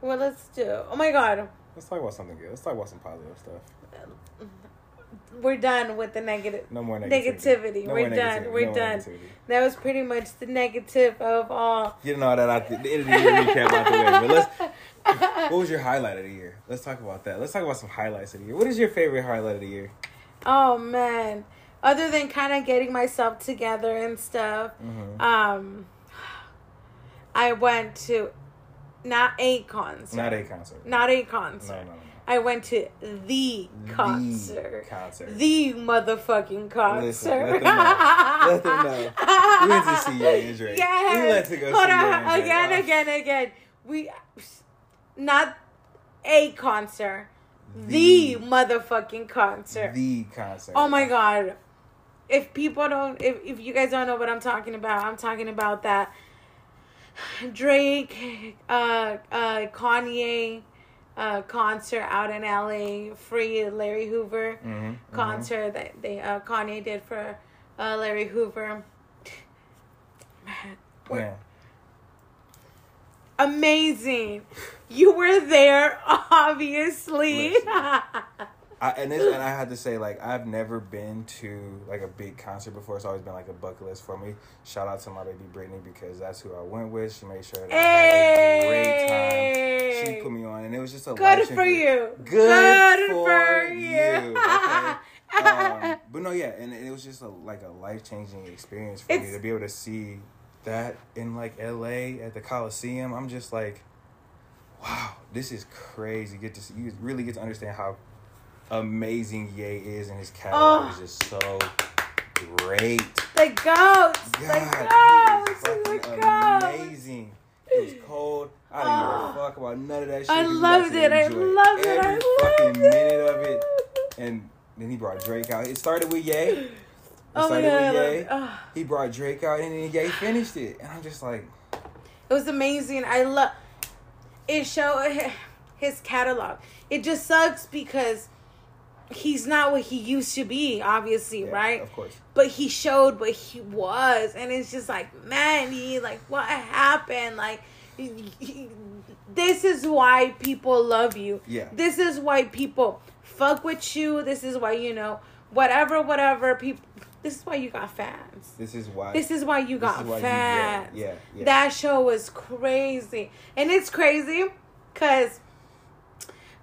Well, let's do. Oh my God, Let's talk about something good. Let's talk about some positive stuff. we're done with the negative. No more negativity. Negativity. No We're more done. negativity. We're No done. That was pretty much the negative of all. Getting all that out the, the end of the year recap out the way. But let's. (laughs) What was your highlight of the year? Let's talk about that. Let's talk about some highlights of the year. What is your favorite highlight of the year? Oh man. Other than kind of getting myself together and stuff, Mm-hmm. um, I went to not a concert, Not a concert. not a concert. no, no. I went to the concert, The concert. the motherfucking concert. Listen, let them know. Let them know. We went to see Ye and Drake. Yes. We went to go Hold see on, again, Oh. again, again. We not a concert, the, The- motherfucking concert. The concert. Oh my god. If people don't if, if you guys don't know what I'm talking about, I'm talking about that Drake uh uh Kanye uh concert out in LA, free Larry Hoover Mhm, concert that they uh Kanye did for uh Larry Hoover. Man, amazing. You were there (laughs) obviously. (laughs) I, and this, and I had to say, like, I've never been to like a big concert before. It's always been like a bucket list for me. Shout out to my baby Brittany because that's who I went with. She made sure that I had a great time. She put me on, and it was just a Good for you. Good, for, for you. you. okay? (laughs) um, but no, yeah, and it was just a, like a life changing experience for me to be able to see that in like L.A. at the Coliseum. I'm just like, wow, this is crazy. Get to see, you really get to understand how amazing Ye is, and his catalog Oh. is just so great. The goats. the goats. The goats. amazing. It was cold. I didn't Oh. give a fuck about none of that shit. I loved it. I loved it. I Every fucking loved minute it. of it. And then he brought Drake out. It started with Ye. It Oh started god. With Ye. Oh. He brought Drake out, and then Ye finished it. And I'm just like, It was amazing. I love it. Show his catalog. It just sucks because he's not what he used to be. Obviously, yeah, right? Of course. But he showed what he was, and it's just like, man, he like what happened? Like, he- he- this is why people love you. Yeah. This is why people fuck with you. This is why you know whatever, whatever people. This is why you got fans. This is why. This is why you got why you- fans. yeah, yeah, yeah. That show was crazy. And it's crazy because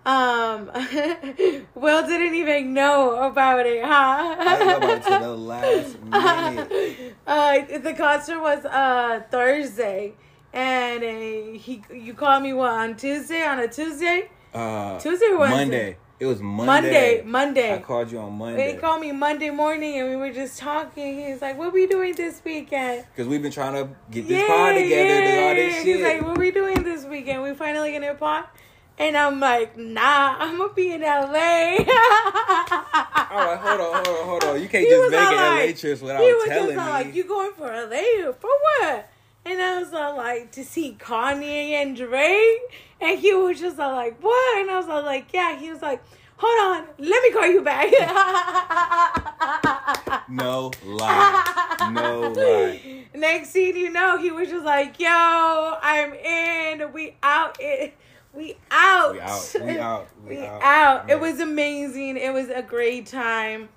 um (laughs) Will didn't even know about it, huh? I know about till the (laughs) last minute. (laughs) uh, the concert was uh Thursday. And uh, he you called me what on Tuesday on a Tuesday? Uh, Tuesday or Wednesday? Monday. It was Monday. Monday, Monday. I called you on Monday. He called me Monday morning and we were just talking. He's like, What we doing this weekend? Because we've been trying to get this pod together, do all this He's shit. like, what we doing this weekend? We finally gonna pod? And I'm like, nah, I'm gonna be in LA. I'm hold on, hold on, hold on. You can't He just make all an LA like- trips without he was telling just me. like, you going for LA for what? And I was all like, to see Kanye and Drake. And he was just all like, what? And I was all like, yeah. He was like, hold on, let me call you back. (laughs) no lie. No lie. Next scene you know, he was just like, "Yo, I'm in. We out. It. We out. We out. We (laughs) out. We We out. out. It was amazing. It was a great time.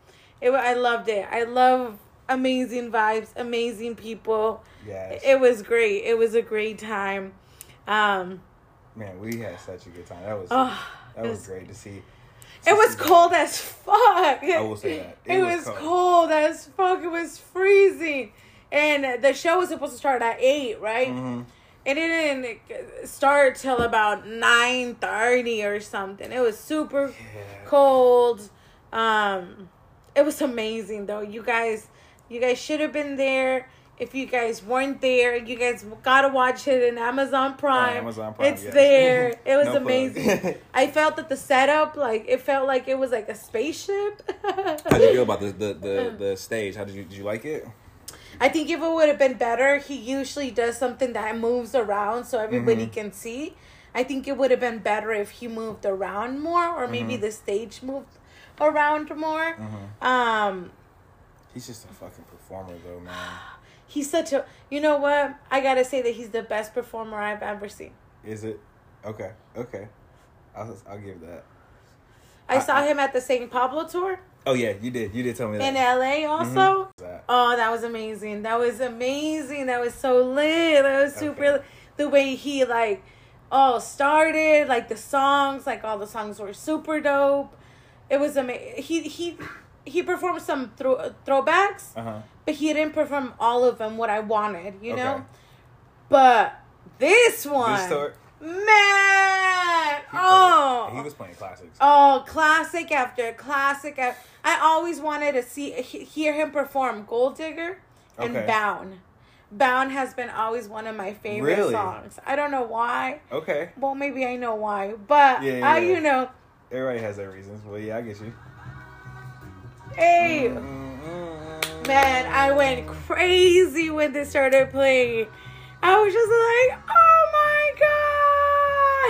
It. I loved it. I love amazing vibes, amazing people. Yes. It was great. It was a great time. Um. Man, we had such a good time. That was Oh, that was was- great to see. It was cold as fuck. I will say that. (laughs) It, was, cold. as fuck. It was freezing. And the show was supposed to start at 8, right? Mhm. It didn't start till about 9.30 or something. It was super Yeah. cold. Um, it was amazing, though. You guys, you guys should have been there. If you guys weren't there, you guys gotta watch it in Amazon Prime. Amazon Prime, It's yes. there. (laughs) It was No amazing. (laughs) I felt that the setup, like it felt like it was like a spaceship. How did you feel (laughs) about the the, the, the stage? How did you did you like it? I think if it would have been better, he usually does something that moves around so everybody Mm-hmm. can see. I think it would have been better if he moved around more, or maybe Mm-hmm. the stage moved around more. Um, He's just a fucking performer though, man. (sighs) he's such a. You know what? I gotta say that he's the best performer I've ever seen. Is it? Okay. Okay. I'll I'll give that. I I- saw him at the St. Pablo tour Oh yeah, you did. You did tell me that. in LA also. That. Oh, that was amazing. That was amazing. That was so lit. That was super Okay. The way he like all started, like the songs, like all the songs were super dope. It was amazing. He he he performed some throw, throwbacks, Uh huh. but he didn't perform all of them what I wanted, you know? But this one This man, he oh. played- he was playing classics. Oh, classic after classic. af- I always wanted to see hear him perform Gold Digger and Okay. Bound. Bound has been always one of my favorite Really? songs. I don't know why. Okay. Well, maybe I know why, but Yeah, yeah, I, you know, Everybody has their reasons. Well, yeah, I get you. hey, Mm-hmm. man, I went crazy when this started playing. I was just like, oh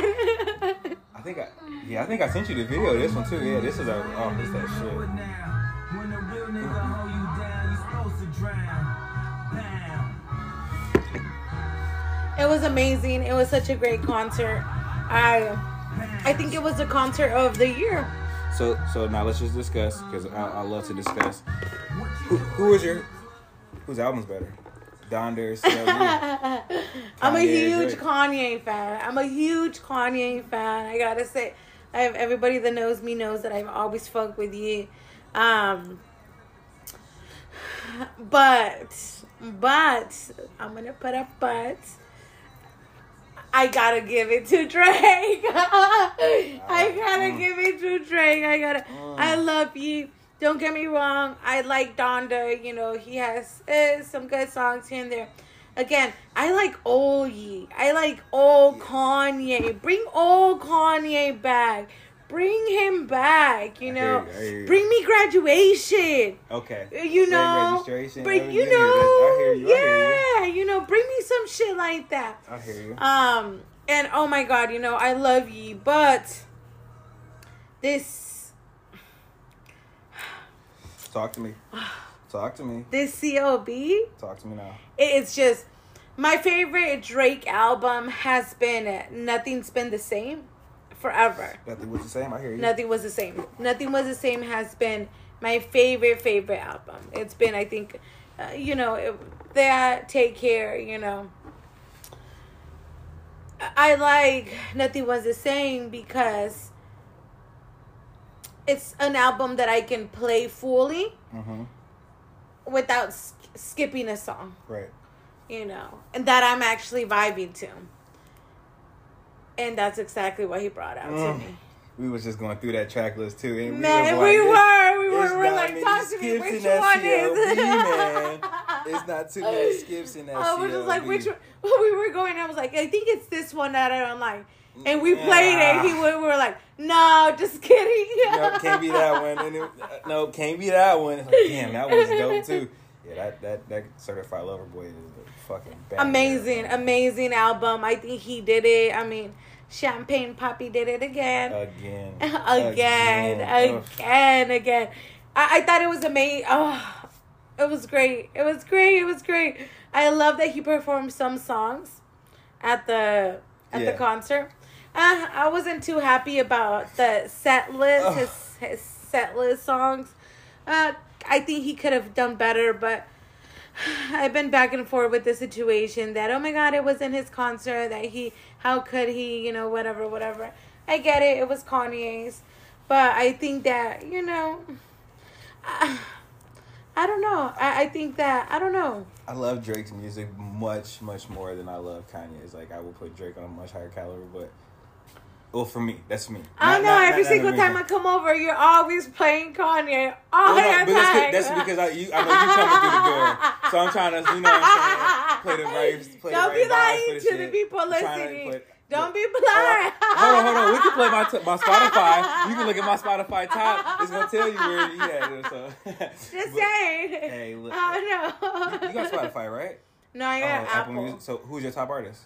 my god. (laughs) I think I, yeah, I think I sent you the video of this one too. Yeah, this is our, oh, this that shit. When a real nigga hold you down, you supposed to drown. It was amazing. It was such a great concert. I I think it was the concert of the year. So, so now let's just discuss because I, I love to discuss. Who, who was your, whose album's better? Donda, CLB? (laughs) I'm a huge. Kanye fan. I'm a huge Kanye fan. I gotta say, I have everybody that knows me knows that I've always fucked with you. Um, but but I'm gonna put a but. I gotta give it to Drake. (laughs) I gotta give it to Drake. I gotta. Mm. I love you. Don't get me wrong. I like Donda. You know he has uh, some good songs here and there. Again, I like old Ye. I like old Kanye. Bring old Kanye back. Bring him back. You I know. hear you, I hear you. Bring me graduation. Okay. You know, bring you know. You. yeah, you know, bring me some shit like that. I hear you. Um, and oh my god, you know, I love ye, but this Talk to me. Talk to me. this CLB, Talk to me now. it's just my favorite Drake album has been Nothing's Been the Same forever. Nothing was the same. I hear you. Nothing was the same. Nothing was the same has been my favorite favorite album. It's been I think uh, you know, it, that take care, you know. I like Nothing Was the Same because it's an album that I can play fully Mm-hmm. without s- skipping a song, Right. you know, and that I'm actually vibing to. And that's exactly what he brought out to Mm. me. We was just going through that track list too, and Man, we like, were, we were, we were not like, talk to me, which one is man. (laughs) It's not too many skips in that I was just like, which one? (laughs) We were going, I was like, I think it's this one that I don't like. And we Yeah. played it. He we were like, no, just kidding. no, can't be that one. And it, uh, no, can't be that one. Like, damn, that was dope too. Yeah, that that that certified lover boy is a fucking banger. amazing, amazing album. I think he did it. I mean, Champagne Papi did it again. Again, (laughs) again, Ugh. again, again. I, I thought it was amazing. Oh, it was great. It was great. It was great. I love that he performed some songs at the at the concert. Uh, I wasn't too happy about the set list, Ugh. his his set list songs. Uh, I think he could have done better, but I've been back and forth with the situation that oh my god, it was in his concert that he how could he, you know, whatever, whatever. I get it, it was Kanye's, but I think that you know, I, (sighs) I don't know. I, I think that I don't know. I love Drake's music much, much more than I love Kanye's. Like I will put Drake on a much higher caliber, but well, for me, that's me. I Not- know. not- every not- single the time I come over, you're always playing Kanye all Well, no, the that's, time. be- that's because I, you, I know you coming through the door, so I'm trying to, you know, what I'm saying, play the right, play Don't the be vibes lying to the shit. people I'm listening. Don't be Oh, blind. hold on, hold on. We can play my t- my Spotify. (laughs) You can look at my Spotify top. It's gonna tell you where you at. it, So. (laughs) Just But- saying. Hey, look. Oh no. You got Spotify, right? No, I got Oh, Apple. Music. So who's your top artist?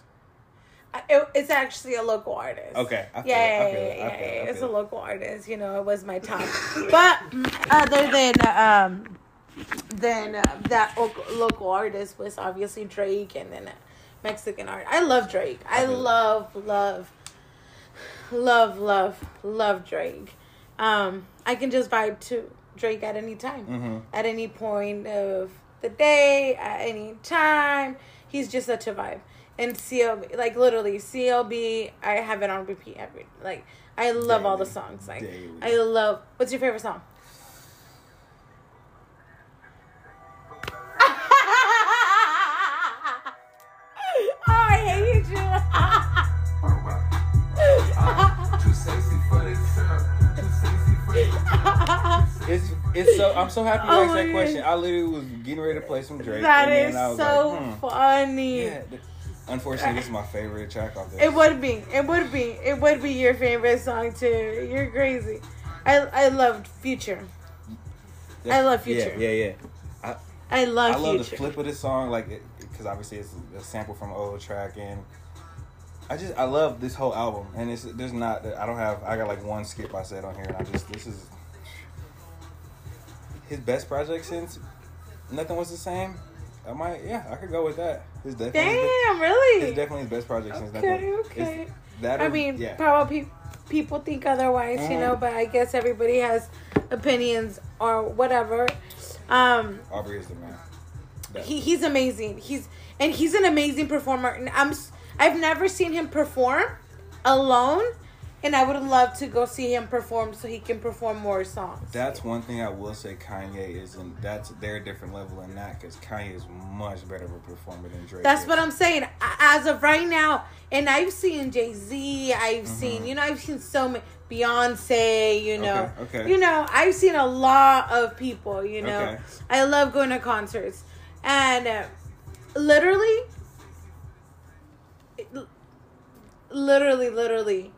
It, it's actually a local artist. Okay, I feel yeah, it, I yeah, it, yeah, I feel it, yeah. It's a local artist. You know, it was my top. but other than um, than uh, that local, artist was obviously Drake, and then Mexican art. I love Drake. I it. love, love, love, love, love Drake. Um, I can just vibe to Drake at any time, Mhm. at any point of the day, at any time. He's just such a vibe. And CLB, like literally CLB, I have it on repeat every like. I love all the songs. Like Daily. I love. What's your favorite song? (laughs) oh, I hate you, Too sexy for this girl. Too sexy for this It's it's so I'm so happy you Oh asked that question. God. I literally was getting ready to play some Drake. that and is I was so like, hmm, funny. yeah. Unfortunately, this is my favorite track off this. It would be. It would be. It would be your favorite song too. You're crazy. I I loved Future. I love Future. Yeah, yeah, yeah. I love I love Future. the flip of this song, like, because obviously it's a sample from an old track, and I just I love this whole album, and it's there's not I don't have I got like one skip I said on here, and I just this is his best project since nothing was the same. I might yeah I could go with that. His definitely Damn, really? it's definitely his best project since Okay, nothing. okay. It's that I mean, yeah. probably people think otherwise, you know, but I guess everybody has opinions or whatever. Um, Aubrey is the man. That- he he's amazing. He's and he's an amazing performer. And I'm I've never seen him perform alone and I would love to go see him perform so he can perform more songs. That's one thing I will say. Kanye isn't. That's they're a different level in that because Kanye is much better of a performer than Drake. That's is. what I'm saying. As of right now, and I've seen Jay Z, I've Mm-hmm. seen, you know, I've seen so many Beyonce, you know, Okay, okay. you know, I've seen a lot of people, you know. Okay. I love going to concerts, and uh, literally, literally, literally,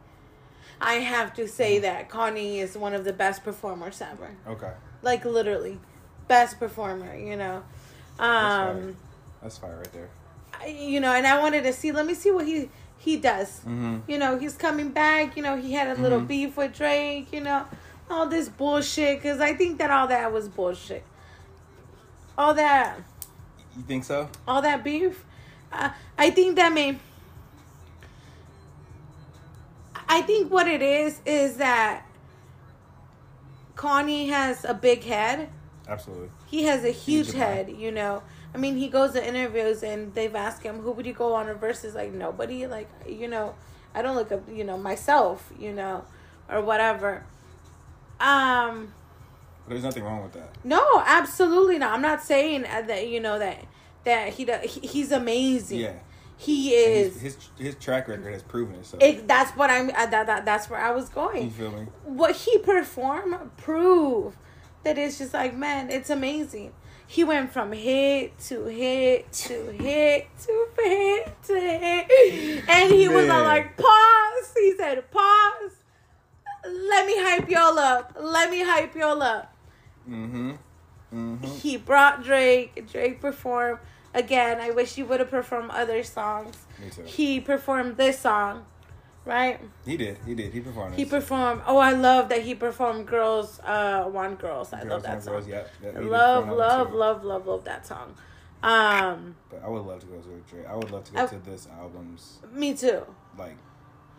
I have to say Mm-hmm. that Kanye is one of the best performers ever. Okay, Like literally, best performer, you know. That's Um that's fire right there. I- you know, and I wanted to see. Let me see what he he does. Mhm. You know, he's coming back. You know, he had a little Mhm. beef with Drake. You know, all this bullshit. Because I think that all that was bullshit. All that, You think so? all that beef. Uh, I think that may. I think what it is is that Kanye has a big head Absolutely. he has a huge head, you know. I mean, he goes to interviews and they've asked him, "Who would you go on a versus?" Like nobody, like you know, I don't look up, you know, myself, you know, or whatever. Um, There's nothing wrong with that. no, absolutely not. I'm not saying uh, that you know that that he does. He, he's amazing. Yeah. He is. His, his his track record has proven it. So It, that's what I'm. Uh, that, that that's where I was going. you feel me? what he performed prove that it's just like man it's amazing he went from hit to hit to hit to hit to hit and he was all like pause he said pause let me hype y'all up let me hype y'all up Mm-hmm. Mm-hmm. he brought drake drake performed again i wish he would have performed other songs Me too. he performed this song right He did. He did. He performed. he performed. Oh, I love that he performed "Girls uh, Want Girls." I Girls love that song. Girls, yep, yep, he love, one love, love, love, love that song. Um, But I would love to go to a Drake. I would love to go I- to this album's me too. like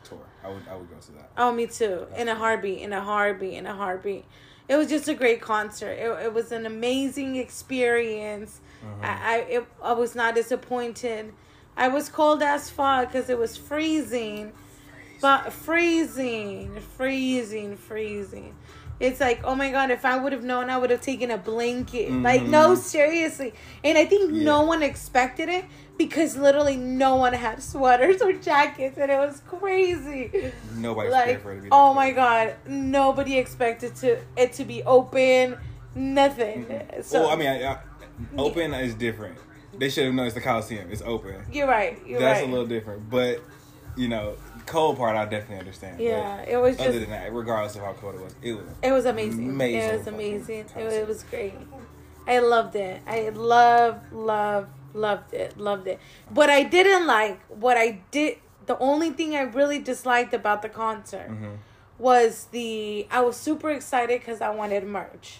tour. I would. I would go to that. Oh, me too. In a heartbeat. In a heartbeat. In a heartbeat. It was just a great concert. It, it was an amazing experience. Mm-hmm. I I, it, I was not disappointed. I was cold as fuck because it was freezing, but freezing, freezing, freezing. It's like, oh my god, if I would have known, I would have taken a blanket. Like, no, seriously. And I think no Mm-hmm. One expected it because literally no one had (laughs) sweaters or jackets, and it was crazy Nobody like for it to be. oh my god nobody expected to it to be open nothing so well, I mean, I, I, open is different. They should have known it's the Coliseum. It's open. you're right you're That's right a little different. But you know, cold part I definitely understand. But yeah it was Other just than that, regardless of how cold it was, it was. it was amazing, Amazing it was amazing it, it was great i loved it i love love loved it loved it what i didn't like what i did the only thing i really disliked about the concert Mhm. was the i was super excited because i wanted merch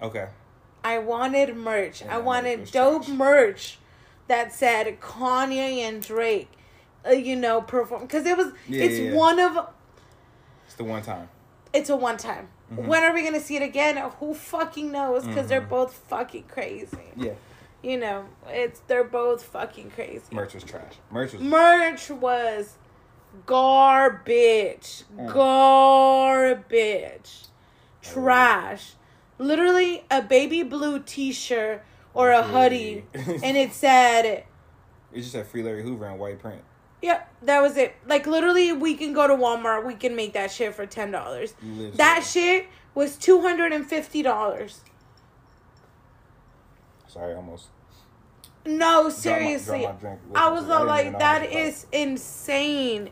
Okay. I wanted merch. Yeah, I wanted dope merch that said Kanye and Drake, uh, you know, perform because it was. Yeah, it's yeah, one of. It's the one time. It's a one time. Mm-hmm. When are we gonna see it again? Who fucking knows? Because they're Mhm. both fucking crazy. Yeah. You know, it's they're both fucking crazy. Merch was trash. Merch was. Merch was garbage. Mm. Garbage. Trash. Literally a baby blue t shirt or a hoodie. (laughs) And it said, It just said Free Larry Hoover in white print. Yep, that was it. Like literally we can go to Walmart, we can make that shit for ten dollars. That shit was two hundred and fifty dollars. Sorry, almost. No, seriously. dropped my drink. I was all like, that it is insane.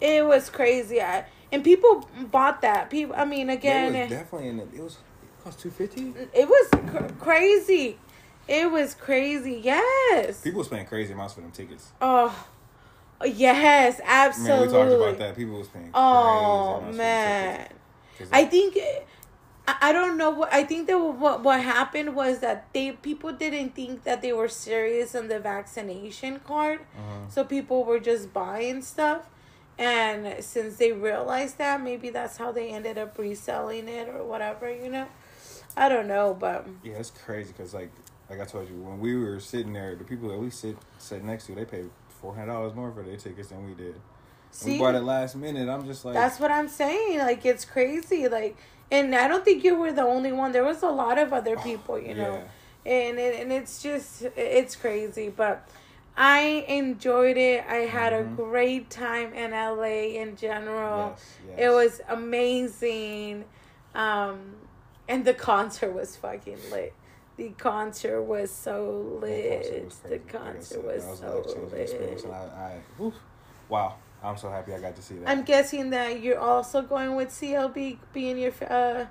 It was crazy. I, and people bought that. People, I mean, again. It was definitely in the. It was. It cost two fifty. it was cr- crazy. It was crazy. Yes. People was paying crazy amounts for them tickets. Oh, yes, Man, absolutely. we talked about that. People was paying. Oh man. For them tickets. 'Cause I think I, I don't know what I think that what what happened was that they people didn't think that they were serious on the vaccination card, Uh-huh. so people were just buying stuff. And since they realized that, maybe that's how they ended up reselling it or whatever, you know. I don't know, but Yeah, it's crazy because like like I told you when we were sitting there, the people that we sit sat next to, they paid four hundred dollars more for their tickets than we did. We See? bought it last minute. I'm just like, That's what I'm saying. Like it's crazy. Like, and I don't think you were the only one. There was a lot of other people, you know. And it, and it's just it's crazy, but I enjoyed it. I had Mhm. a great time in LA in general. Yes, yes. It was amazing. Um and the concert was fucking lit. The concert was so The lit. was The crazy. Like I concert was that was so life-changing experience, and lit. I, I wow, I'm so happy I got to see that. I'm guessing that you're also going with CLB being your uh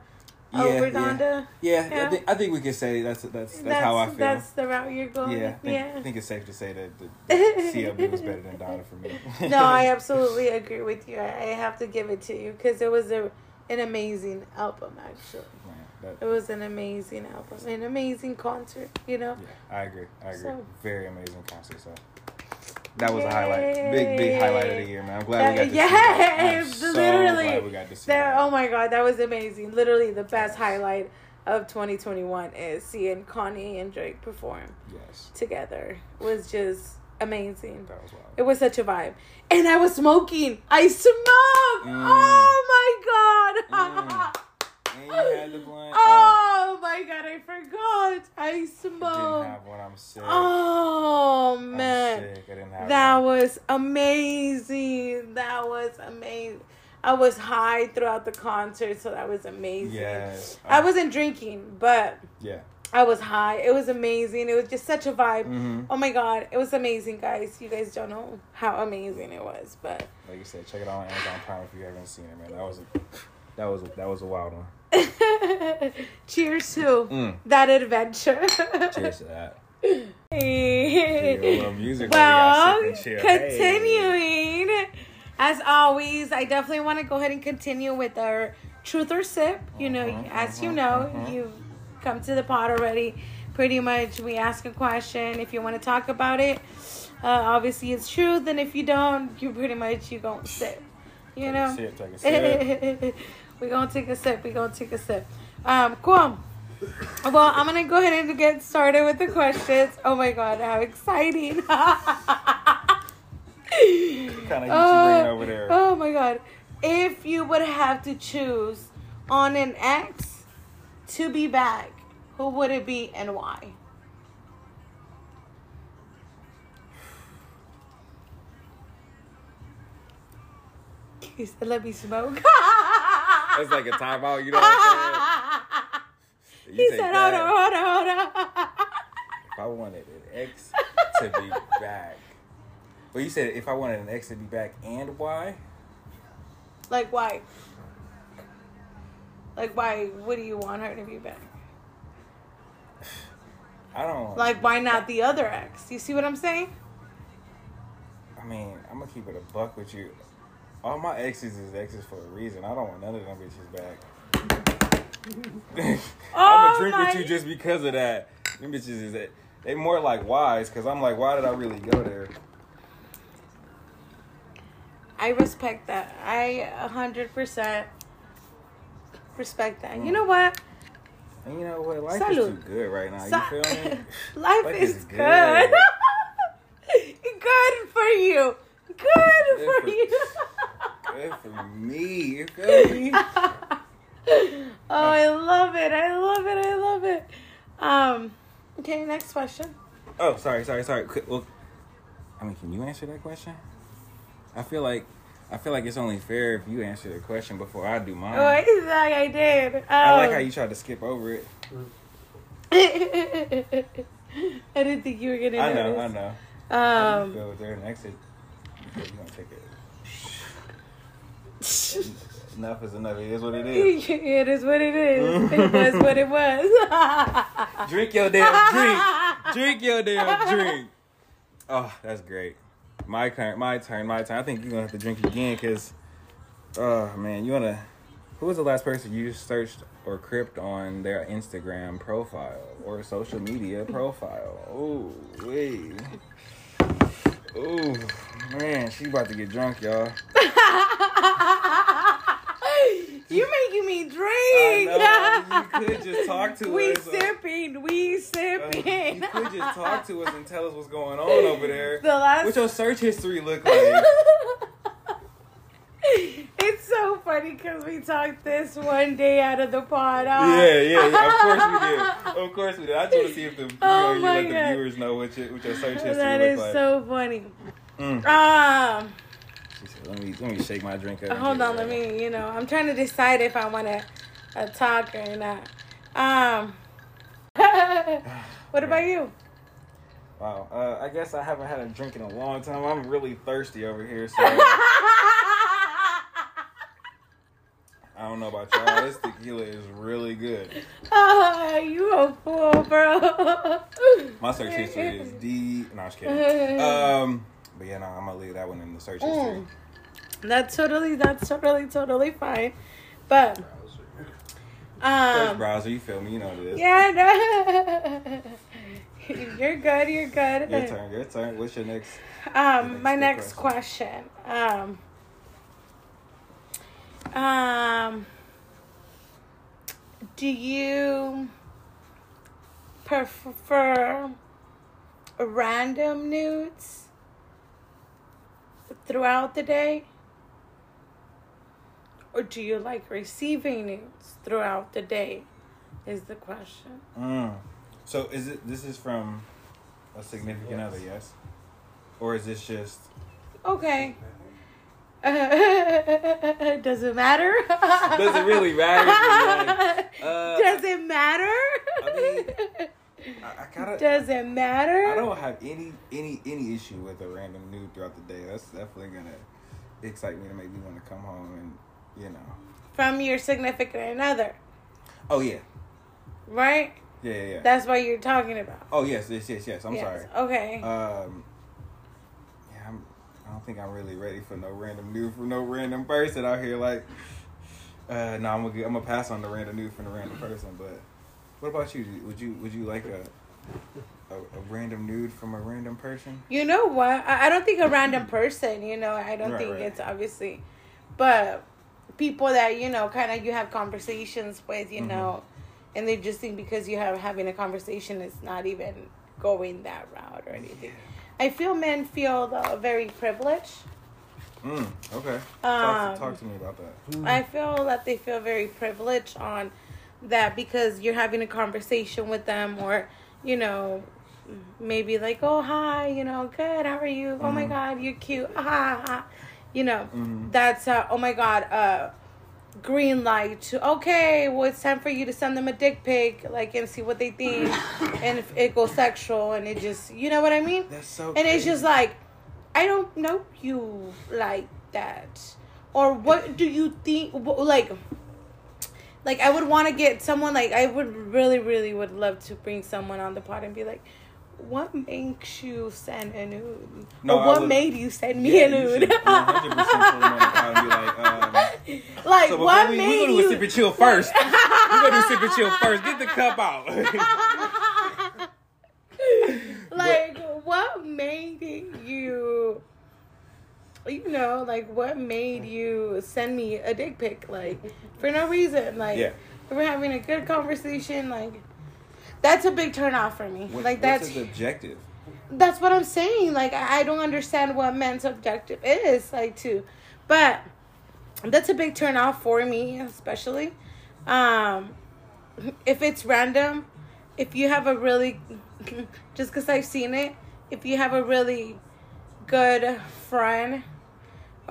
Yeah, over yeah. Yeah, Yeah. I think I think we can say that's that's that's, how I feel. That's the route you're going. yeah, I think, yeah. I think it's safe to say that the, (laughs) the CLB was better than Donda for me. no, (laughs) I absolutely agree with you. I, I have to give it to you because it was a an amazing album. Actually, that- it was an amazing album, an amazing concert. You know. yeah, I agree. I agree. So- Very amazing concert. So that was a highlight, big big highlight of the year, man. I'm glad we got to Yeah, see that. I'm yes, so literally. glad we got to see There, that. oh my god, that was amazing. Literally, the best highlight of 2021 is seeing Kanye and Drake perform Yes, together. Was just amazing. that was wild. It was such a vibe. And I was smoking. I smoked. Mm. Oh my god. Mm. And you had the blunt. (gasps) oh my god, I forgot. I I didn't smoked. have one. I'm sick. Oh man. sick. I didn't have That one. was amazing. That was amazing. I was high throughout the concert, so that was amazing. Yes. I wasn't drinking, but Yeah. I was high. It was amazing. It was just such a vibe. hmm Oh my god, it was amazing, guys. You guys don't know how amazing it was, but Like you said, check it out on Amazon Prime if you haven't seen it, man. That was a, that was a, that was a wild one. (laughs) cheers to Mm. that adventure. (laughs) Cheers to that. Hey. Music well, while we got sip and chill. Hey. continuing. As always, I definitely want to go ahead and continue with our truth or sip. You know, Mhm, as you mhm, know, mhm. you've come to the pot already. Pretty much, we ask a question. If you want to talk about it, uh, obviously it's truth. And if you don't, you pretty much you gonna sip. You Take know. a sip, take a (laughs) sip. We gonna take a sip. We gonna take a sip. Um, cool. Well, I'm gonna go ahead and get started with the questions. Oh my god, how exciting! (laughs) Kind of you bringing over there. Oh my god. If you would have to choose on an ex to be back, who would it be and why? He said, let me smoke. (laughs) It's like a timeout, you know what I'm saying? (laughs) He said, hold on, hold on, hold on. If I wanted an ex to be back. Well, you said if I wanted an ex to be back and why? Like, why? Like, why? What do you want her to be back? (sighs) I don't. Like, why not the other ex? You see what I'm saying? I mean, I'm gonna keep it a buck with you. All my exes is exes for a reason. I don't want none of them bitches back. (laughs) I'm Oh gonna drink my- with you just because of that. Them bitches is that they more like wise because I'm like, why did I really go there? I respect that. I a hundred percent respect that. You know what? And you know what? Life Salud. is too good right now. Sa- you feel me? (laughs) Life, Life is, is good. good. (laughs) good for you. Good for for- you. Good for me. You feel me? oh, I love it. I love it. I love it. Um. Okay, next question. Oh, sorry, sorry, sorry. Well, I mean, can you answer that question? I feel like I feel like it's only fair if you answer the question before I do mine. Oh, I think I did. Um, I like how you tried to skip over it. (laughs) I didn't think you were gonna. I know, I know. How do you Um. feel there and exit? You gonna take it? (laughs) Enough is enough. It is what it is. (laughs) it is what it is. It was what it was. (laughs) Drink your damn drink. Drink your damn drink. Oh, that's great. My turn. My turn. My turn. I think you're gonna have to drink again because, oh man, you wanna. Who was the last person you searched or crypt on their Instagram profile or social media profile? Oh, wait. Oh man, she about to get drunk, y'all. (laughs) you making me drink. I know. You could just talk to (laughs) we us. uh, sipping. We uh, sipping. you could just (laughs) talk to us and tell us what's going on over there. The last. What your search history look like? it's so funny because we talked this one day out of the pod. huh? Yeah, yeah, yeah. Of course we did. Of course we did. I just want to see if the, you, Oh know, you let the viewers know what your, what your search history That look like. That is so funny. Mm. Um, She said, let me let me shake my drink up. hold on, let right. me. You know, I'm trying to decide if I want to uh, talk or not. Um, (laughs) what about you? Wow. Uh, I guess I haven't had a drink in a long time. I'm really thirsty over here, so (laughs) I don't know about y'all. This tequila is really good. Ah, you a fool, bro. My search history is D. No, I'm just kidding. (laughs) Um, but yeah, no, I'm gonna leave that one in the search history. Mm. That's totally, that's totally, totally fine. But, First um, browser, you feel me? You know what it is. yeah, no. (laughs) you're good, you're good. Your turn. Your turn. What's your next? Um, my Next next question. Um, um, do you prefer random nudes throughout the day? Or do you like receiving nudes throughout the day? Is the question. Mm. So is it? This is from a significant other, yes? Or is this just? Okay. (laughs) does it matter? Does it really matter? (laughs) Uh, does it matter? I I, I kind of. does it matter? I don't have any any any issue with a random nude throughout the day. That's definitely gonna excite me to make me want to come home and you know. From your significant other, Oh yeah, right? yeah, yeah. yeah. That's what you're talking about. oh yes, yes, yes, yes. I'm Yes. sorry. Okay. Um, yeah, I'm. I don't think I'm really ready for no random nude from no random person out here. Like, uh, no, I'm gonna I'm gonna pass on the random nude from the random person. But what about you? Would you would you like a a, a random nude from a random person? You know what? I, I don't think a random (laughs) person, you know, I don't Right, think right. it's obviously, but people that, you know, kind of you have conversations with, you Mm-hmm. know, and they just think because you have having a conversation, it's not even going that route or anything. I feel men feel uh, very privileged. Mm, okay. talk, Um, talk to me about that. I feel that they feel very privileged on that because you're having a conversation with them or, you know, maybe like, oh, hi, you know, good, how are you? Oh my Mhm. God, you're cute. (laughs) Ah, ha. You know, Mhm. that's, uh, oh my God, uh, green light to, okay, well, it's time for you to send them a dick pic, like, and see what they think. (laughs) and if it goes sexual and it just, you know what I mean? That's so. And it's just like, I don't know you like that. Or what do you think? Like, like I would want to get someone like I would really, really would love to bring someone on the pod and be like, what makes you send a nude? No, or what would- made you send me Yeah, a you nude? should 100% put them on the pod and be like, um, (laughs) like so what we, made we're gonna you? do a sip chill first. we're gonna do sip and chill first. Get the cup out. (laughs) like what made you you know like what made you send me a dick pic like for no reason like Yeah. we're having a good conversation like that's a big turn off for me What- like that's objective? that's what i'm saying like i don't understand what men's objective is like to but that's a big turn off for me especially um if it's random if you have a really (laughs) just because i've seen it if you have a really good friend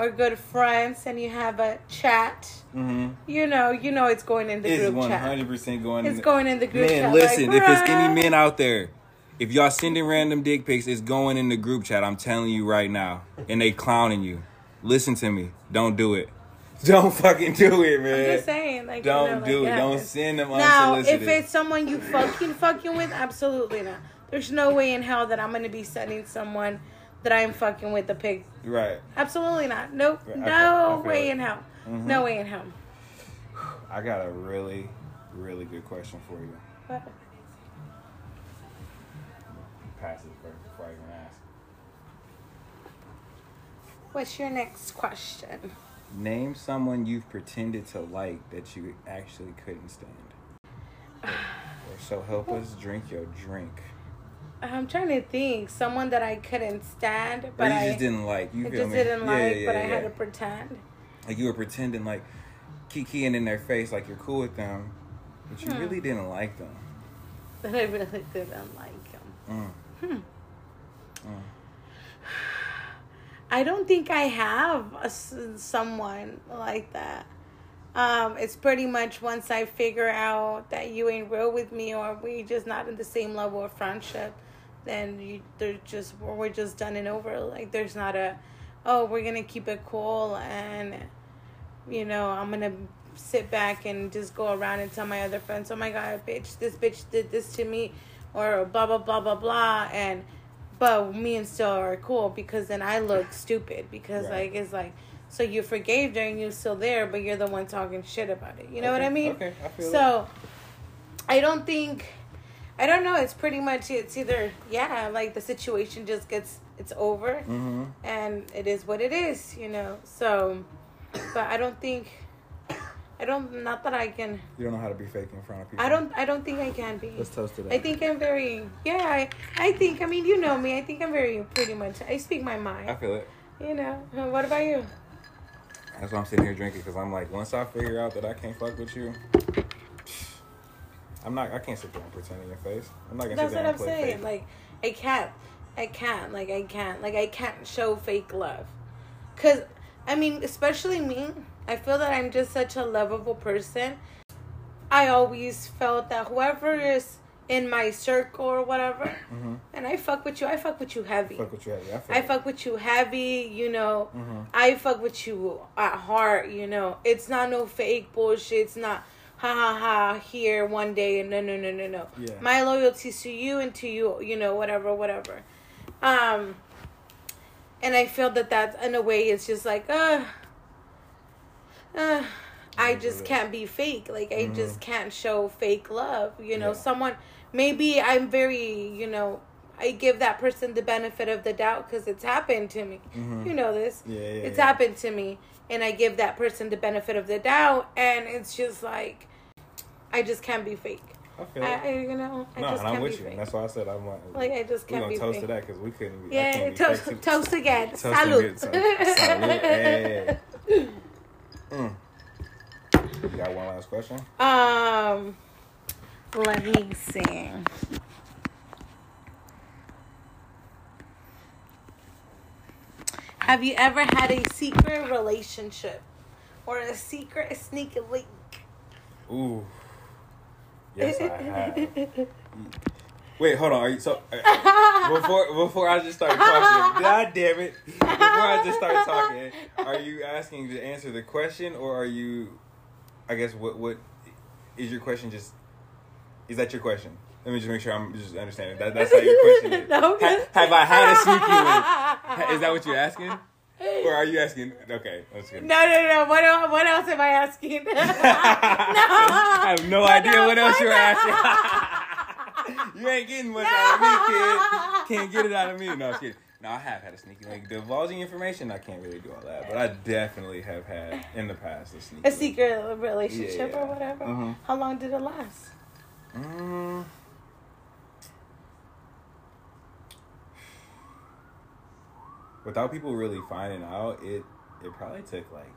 or good friends and you have a chat Mm-hmm. you know you know it's going in the It's group one chat hundred percent going. it's in the- going in the group Man, chat listen. like, if it's any men out there, if y'all sending random dick pics, it's going in the group chat. I'm telling you right now, and they clowning you. Listen to me. Don't do it. (laughs) Don't fucking do it, man. I'm just saying, like, Don't know, do like, it. Don't send them Now, unsolicited. if it's someone you fucking fucking with, absolutely not. There's no way in hell that I'm gonna be sending someone that I'm fucking with a pig. right, Absolutely not. Nope. Right, I feel- No I feel way it. in hell. Mhm. No way in hell. I got a really, really good question for you. But Pass it first before I even ask. what's your next question? Name someone you've pretended to like that you actually couldn't stand. (sighs) Or so help us drink your drink. I'm trying to think. Someone that I couldn't stand, Or but you I, just didn't like. You I just me? didn't Yeah, like, yeah, but I had to pretend. like you were pretending like kikiing in their face like you're cool with them, but you Hmm. (laughs) really didn't like them. But I really didn't like him. Mm. (sighs) I don't think I have a someone like that. Um, it's pretty much once I figure out that you ain't real with me or we just not in the same level of friendship, then you they're just we're just done and over. Like there's not a, oh we're gonna keep it cool and, you know I'm gonna sit back and just go around and tell my other friends, oh my god, bitch, this bitch did this to me, or blah blah blah blah blah and but me and still are cool because then I look (laughs) stupid because Right. like it's like so you forgave her and you're still there but you're the one talking shit about it. You know what I mean? okay, I feel so I don't think I don't know, it's pretty much it's either yeah, like the situation just gets it's over Mm-hmm. and it is what it is, you know. So but I don't think I don't not that I can You don't know how to be fake in front of people. I don't I don't think I can be. Let's toast to that. I think I'm very yeah. I, I think I mean you know me. I think I'm very pretty much. I speak my mind. I feel it. You know. What about you? That's why I'm sitting here drinking because I'm like, once I figure out that I can't fuck with you, I'm not. I can't sit there and pretend in your face. I'm not gonna That's sit what I'm saying. fake. Like I can't. I can't. Like I can't. Like I can't show fake love. Cause I mean, especially me. I feel that I'm just such a lovable person. I always felt that whoever is in my circle or whatever, Mhm. and I fuck with you. I fuck with you heavy. fuck with you. heavy. I, feel I fuck with you heavy, you know. Mhm. I fuck with you at heart, you know. It's not no fake bullshit. It's not ha ha ha here one day and no no no no no. Yeah. My loyalty to you and to you, you know, whatever, whatever. Um and I feel that that in a way it's just like uh uh I just can't be fake. Like I Mhm. just can't show fake love. You know, Yeah. someone maybe I'm very, you know, I give that person the benefit of the doubt because it's happened to me. Mhm. You know this. Yeah, yeah, It's yeah. happened to me, and I give that person the benefit of the doubt, and it's just like I just can't be fake. I feel I. I you know, I no, just and I'm with you. fake. That's why I said I'm like, Like I just can't gonna be toast fake. to that because we couldn't be. Yeah, be toast, fake toast again. Toast. So- salud. Hey. Mm. You got one last question? Um, let me see. Have you ever had a secret relationship or a secret sneaky link? Ooh. Yes, I (laughs) have. Wait, hold on. Are you so? uh, before before I just start talking, (laughs) God damn it! Before I just start talking, are you asking to answer the question, or are you? I guess what what is your question? Just is that your question? Let me just make sure I'm just understanding. That, that's how your question (laughs) is. No, Ha- have I had a sneaky link? Is that what you're asking? (laughs) Or are you asking? Okay, that's good. No, no, no. What else, what else am I asking? (laughs) no. (laughs) I have no idea no, what else you're asking. you ain't getting much out of me, kid. Can't get it out of me. No, I'm kidding. No, I have had a sneaky link. Divulging information, I can't really do all that. But I definitely have had in the past a sneaky A secret relationship Yeah. or whatever. Mhm. How long did it last? Mm. Without people really finding out, it it probably took like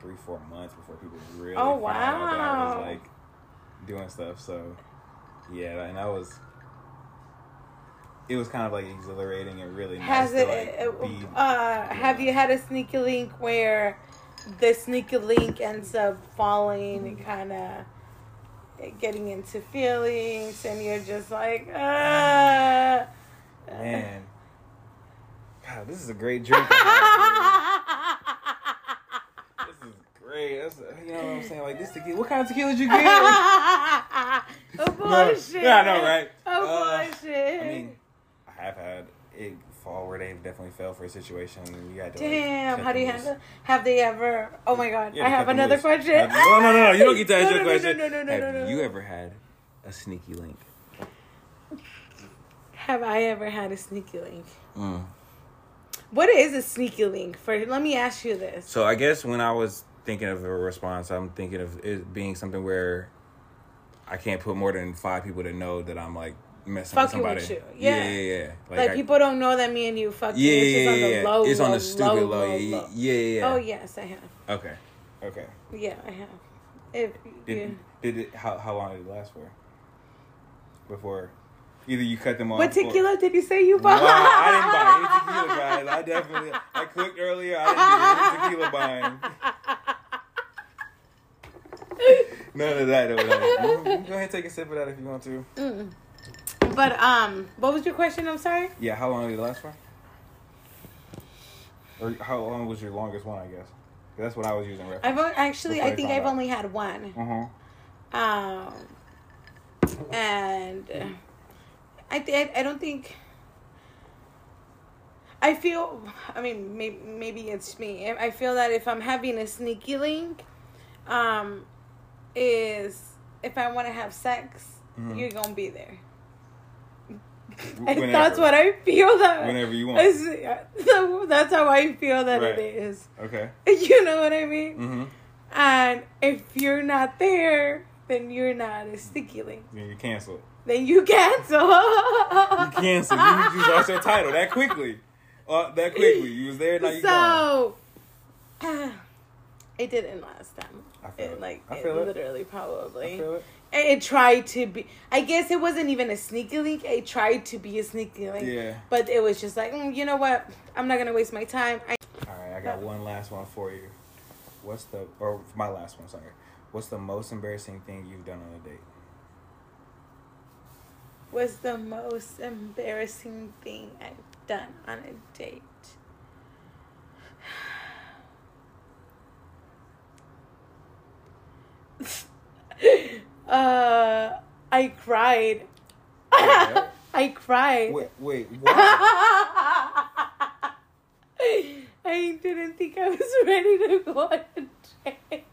three, four months before people really Oh, found out that I was like doing stuff. So yeah, and that was it was kind of like exhilarating and really Has nice it? to like uh, be uh, have you had a sneaky link where the sneaky link ends up falling and kind of getting into feelings, and you're just like, uh, man. This is a great drink. I have, dude. This is great. That's, you know what I'm saying? Like this tequila. What kind of tequila did you get? (laughs) oh bullshit! Yeah, I know, right? Oh Uh, bullshit! I mean, I have had it fall where they've definitely fell for a situation. And you had to. Damn, cut how do you handle? Have they ever? Oh my god, I have another question. No, no, no, you don't get to ask (laughs) No, your no, no, question. no, no, no, have no, no. you ever had a sneaky link? Have I ever had a sneaky link? Mm. What is a sneaky link? For let me ask you this. So I guess when I was thinking of a response, I'm thinking of it being something where I can't put more than five people to know that I'm like messing Fucking with with somebody. you. Yeah, Yeah. yeah, yeah. Like, I- people don't know that me and you fucking. Yeah, it's yeah, just on yeah, the low, It's on the stupid low. low, yeah, low. yeah, yeah, yeah. Oh yes, I have. Okay, okay. Yeah, I have. If Did yeah. did it? How how long did it last for? Before, either you cut them off. what or- tequila did you say you bought? I didn't buy any tequila, guys. I definitely I cooked earlier. I didn't do any tequila buying. None of that. Like, go ahead and take a sip of that if you want to. But um, what was your question? I'm sorry. Yeah, how long did it last for? Or how long was your longest one? I guess that's what I was using. I've o- actually, I think I've out. only had one. Uh huh. Um, and I th- I don't think. I feel. I mean, maybe maybe it's me. I feel that if I'm having a sneaky link, um, is if I want to have sex, Mhm. you're gonna be there. Whenever. (laughs) That's what I feel that. Whenever you want. (laughs) That's how I feel that Right. it is. Okay. (laughs) You know what I mean? Mm-hmm. And if you're not there, then you're not a sticky link. Then you cancel. Then you cancel. You cancel. you just lost your title that quickly. Uh, that quickly. You was there. Now you gone. so (sighs) it didn't last time. I feel it. like I it feel it. literally probably. I feel it. It, it tried to be. I guess it wasn't even a sneaky link. It tried to be a sneaky link. Yeah. But it was just like, mm, you know what? I'm not gonna waste my time. I, All right, I got one last one for you. What's the or my last one? Sorry. What's the most embarrassing thing you've done on a date? Was the most embarrassing thing I've done on a date. (sighs) uh, I cried. (laughs) I cried. Wait, wait? (laughs) I didn't think I was ready to go on a date.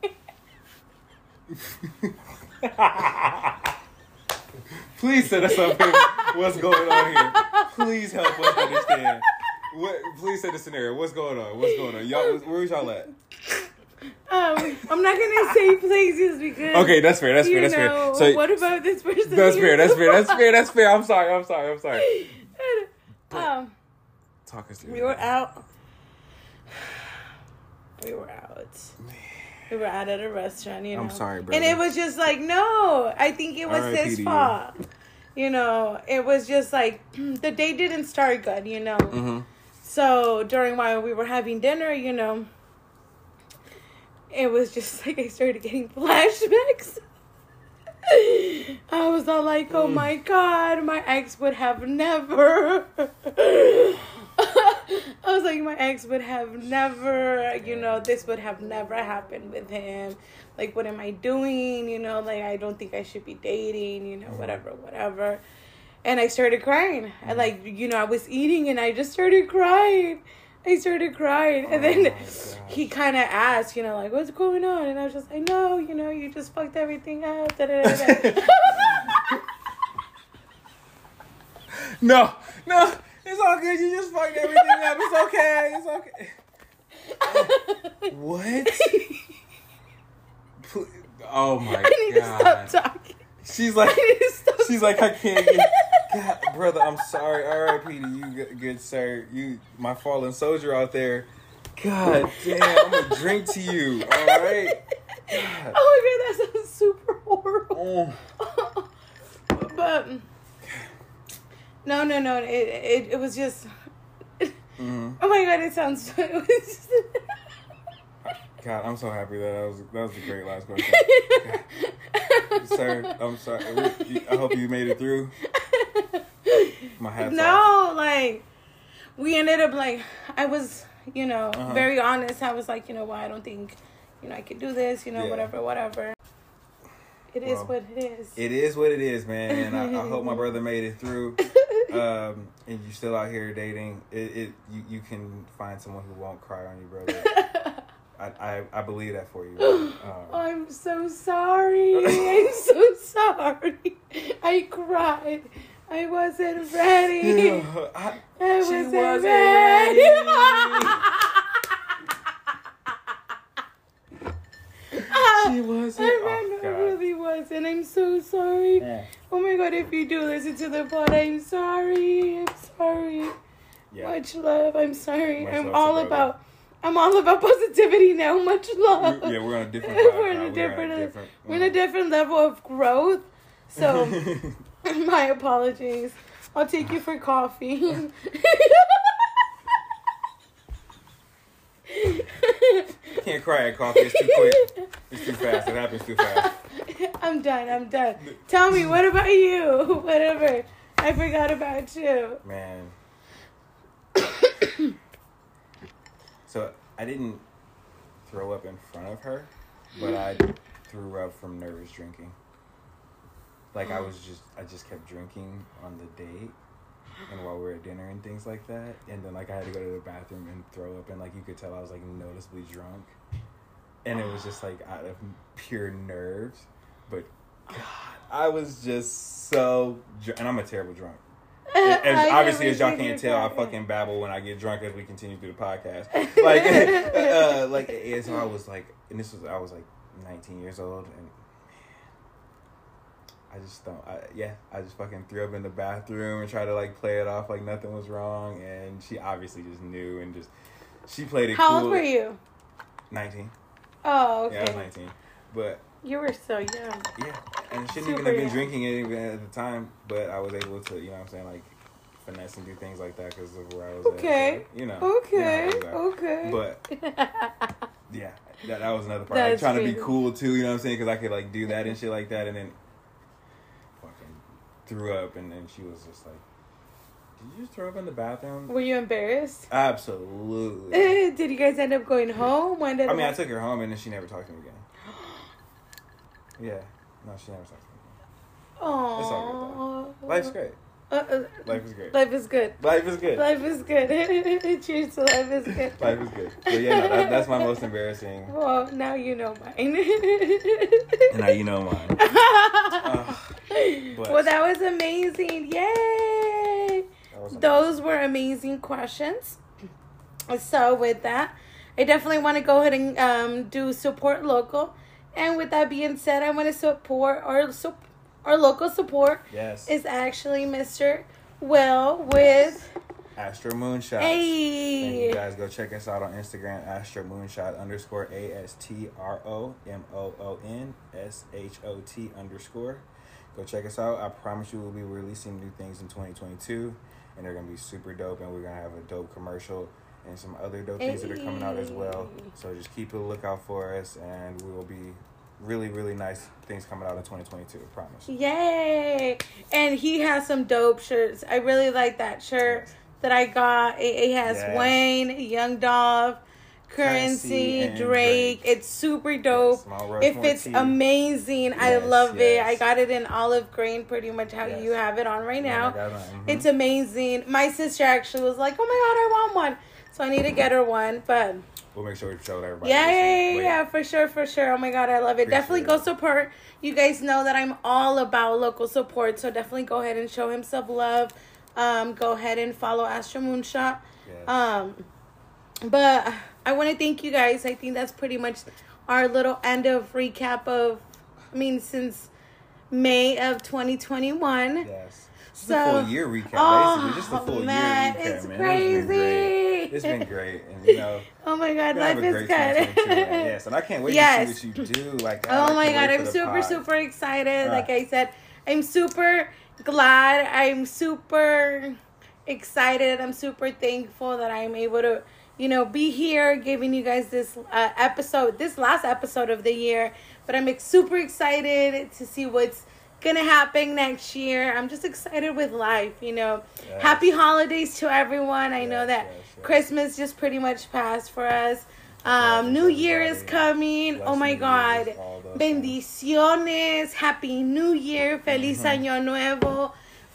(laughs) Please set us up here. What's going on here? Please help us understand. What? Please set the scenario. What's going on? What's going on? Y'all, where's y'all at? Um, I'm not gonna say places because Okay, that's fair. That's fair. That's know, fair. So what about this person? that's fair. That's fair. That's fair. That's fair. I'm sorry. I'm sorry. I'm sorry. (laughs) um, Talk us through. we were out. (sighs) We were out. We were out at a restaurant, you know. I'm sorry, And it was just like, no, I think it was his you. fault. You know, it was just like (clears throat) the day didn't start good, you know. Mm-hmm. So during while we were having dinner, you know, it was just (laughs) like I started getting flashbacks. (laughs) I was all like, "Oh my god, my ex would have never." (laughs) (laughs) I was like, my ex would have never, you know, this would have never happened with him. Like, what am I doing? You know, like I don't think I should be dating. You know, mm-hmm. whatever, whatever. And I started crying. I mm-hmm. like, you know, I was eating and I just started crying. I started crying, and Oh then my he kind of asked, you know, like, "What's going on?" And I was just like, "No, you know, you just fucked everything up." (laughs) No, no, it's all good. You just fucked everything up. It's okay. It's okay. what? Pl- (laughs) Oh my god. I need god. to stop talking. She's like, I need to stop. she's like, I can't get. God, brother, I'm sorry. R.I.P. to you, good, good sir. You, my fallen soldier out there. God damn, I'm gonna drink to you. All right. God. Oh my god, that sounds super horrible. Oh. (laughs) but no, no, no. It it, it was just. Mhm. (laughs) Oh my god, it sounds. (laughs) It was just, God, I'm so happy that that was that was a great last question, (laughs) sir. I'm sorry. I hope you made it through. My hat's off. no, like we ended up like I was, you know, Uh-huh. very honest. I was like, you know what, I don't think, you know, I could do this. You know, Yeah. whatever, whatever. It is Well, what it is. It is what it is, man. (laughs) And I, I hope my brother made it through. (laughs) Um, and you're still out here dating. It, it you, you can find someone who won't cry on you, brother. (laughs) I, I, I believe that for you. Um, (gasps) I'm so sorry. I'm so sorry. I cried. I wasn't ready. I- I wasn't, wasn't ready. she wasn't. I, mean, I God. really wasn't cousin. I'm so sorry. Yeah. Oh my god, if you do listen to the pod, I'm sorry. I'm sorry. Yeah. Much love. I'm sorry. Much I'm all about I'm all about positivity now. Much love. Yeah, we're on a (laughs) different. we're vibe in now. a different, we're in a uh, different level of growth. So (laughs) (laughs) my apologies. I'll take you for coffee. (laughs) Can't cry at coffee. It's too quick. It's too fast. It happens too fast. (laughs) I'm done. I'm done. Tell me, what about you? (laughs) Whatever. I forgot about you. Man. so I didn't throw up in front of her, but I threw up from nervous drinking. Like I was just, I just kept drinking on the date, and while we were at dinner and things like that, and then like I had to go to the bathroom and throw up, and like you could tell I was like noticeably drunk, and it was just like out of pure nerves, but God, I was just so, dr- and I'm a terrible drunk. (laughs) As, I obviously, as y'all can't tell, I fucking babble when I get drunk as we continue through the podcast. (laughs) Like, (laughs) uh, like, and so I was like, and this was I was like 19 years old, and I just don't. I, yeah, I just fucking threw up in the bathroom and tried to like play it off like nothing was wrong, and she obviously just knew and just she played it. How cool. old were you? 19. Oh, Yeah, I was okay. 19. But You were so young. yeah, and shouldn't even have been young. drinking it even at the time, but I was able to, you know what I'm saying, like finesse and do things like that because of where I was Okay. at. So, you know. Okay. you know how things are. Okay. But (laughs) yeah, that, that was another part. Like trying to be cool too, you know what I'm saying? Because I could like do that and shit like that, and then threw up, and then she was just like, "Did you just throw up in the bathroom?" were you embarrassed? Absolutely. (laughs) Did you guys end up going home? When did I mean, I took her home, and then she never talked to me again. (gasps) Yeah, no, she never talked to me. Aww. It's all Life's great. Uh, uh, Life is great. life is good. Life is good. Life is good. (laughs) Cheers to life is good. (laughs) Life is good. But yeah, no, that, that's my most embarrassing. Well, now you know mine. And now you know mine. Ugh, but- well, that was amazing. Yay! was Those were amazing questions. So, with that, I definitely want to go ahead and um, do support local. And with that being said, I want to support our, sup- our local support yes. is actually Mr. Will with Astro Moonshot. And you guys go check us out on Instagram, Astro Moonshot underscore A S T R O M O O N S H O T underscore. Go check us out. I promise you we'll be releasing new things in 2022, and they're gonna be super dope. And we're gonna have a dope commercial and some other dope things that are coming out as well. So just keep a lookout for us, and we will be really, really nice things coming out in 2022. I promise. Yay! And he has some dope shirts. I really like that shirt Yes. that I got. It, has Yes. Wayne, Young Dolph, Currency, Drake. Drake. It's super dope. Yes, It fits tee. amazing. I Yes, love it. I got it in olive green, pretty much how Yes. you have it on right now. I got it on. Mhm. It's amazing. My sister actually was like, "Oh my god, I want one." So I need to get her one, but We'll make sure we show everybody. yeah, yeah, yeah, yeah, for sure, for sure. Oh my god, I love it. Appreciate definitely go support. You guys know that I'm all about local support, so definitely go ahead and show him some love. Um, go ahead and follow Astro Moonshot. Yes. Um, but I want to thank you guys. I think that's pretty much our little end of recap of. I mean, since May of 2021. Yes. Just So- a full year recap, Oh, basically. Just a oh, full man, year recap, it's man. crazy. It's been great. It's been great. And, you know, (laughs) Oh my god, we're gonna have life is good. Yes. And I can't wait Yes. to see what you do. Like, oh I Oh my god, I'm super, pod. super excited. Like I said, I'm super glad. I'm super excited. I'm super thankful that I'm able to, you know, be here giving you guys this uh, episode, this last episode of the year. But I'm super excited to see what's gonna happen next year. I'm just excited with life, you know. Yes. Happy holidays to everyone. I know that yes, yes. Christmas just pretty much passed for us. Um, New Year is coming. oh my God. all those things. Bendiciones. Happy New Year. Feliz Mm-hmm. Año Nuevo.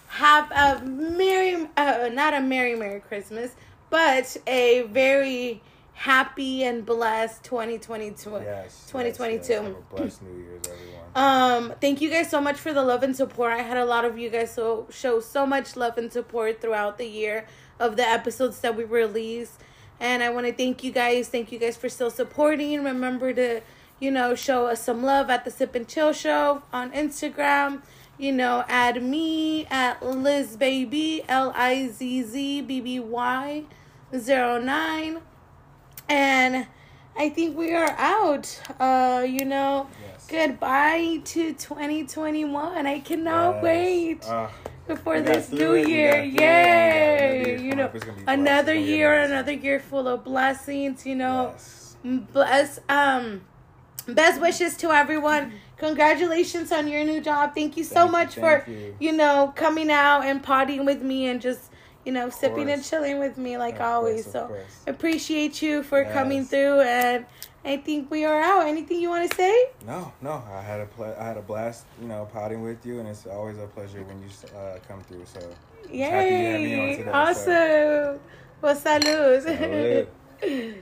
Have a Merry, uh, not a Merry, Merry Christmas, but a very happy and blessed 2022. Yes. 2022. Yes, yes. Blessed New Year's, everyone. Um, thank you guys so much for the love and support. I had a lot of you guys so show so much love and support throughout the year of the episodes that we released. And I want to thank you guys. Thank you guys for still supporting. Remember to, you know, show us some love at the Sip and Chill Show on Instagram. You know, add me at Liz Baby L I Z Z B B Y 09. And I think we are out. Uh, you know, Yes. goodbye to 2021. I cannot Yes. wait Ah, before this new it, year. got through it, we got another Yay! You know, up. It's gonna be blessed. another It's gonna be year, another year full of blessings. You know, Yes. bless um best wishes to everyone congratulations on your new job thank you so Thank much thank for you. you. know coming out and partying with me and just you know sipping and chilling with me like Of always of so course. appreciate you for coming through and i think we are out anything you want to say No, no. I had a ple- I had a blast, you know, potting with you, and it's always a pleasure when you uh, come through. So happy you had me on yay today, so. awesome well salud Salud. (laughs)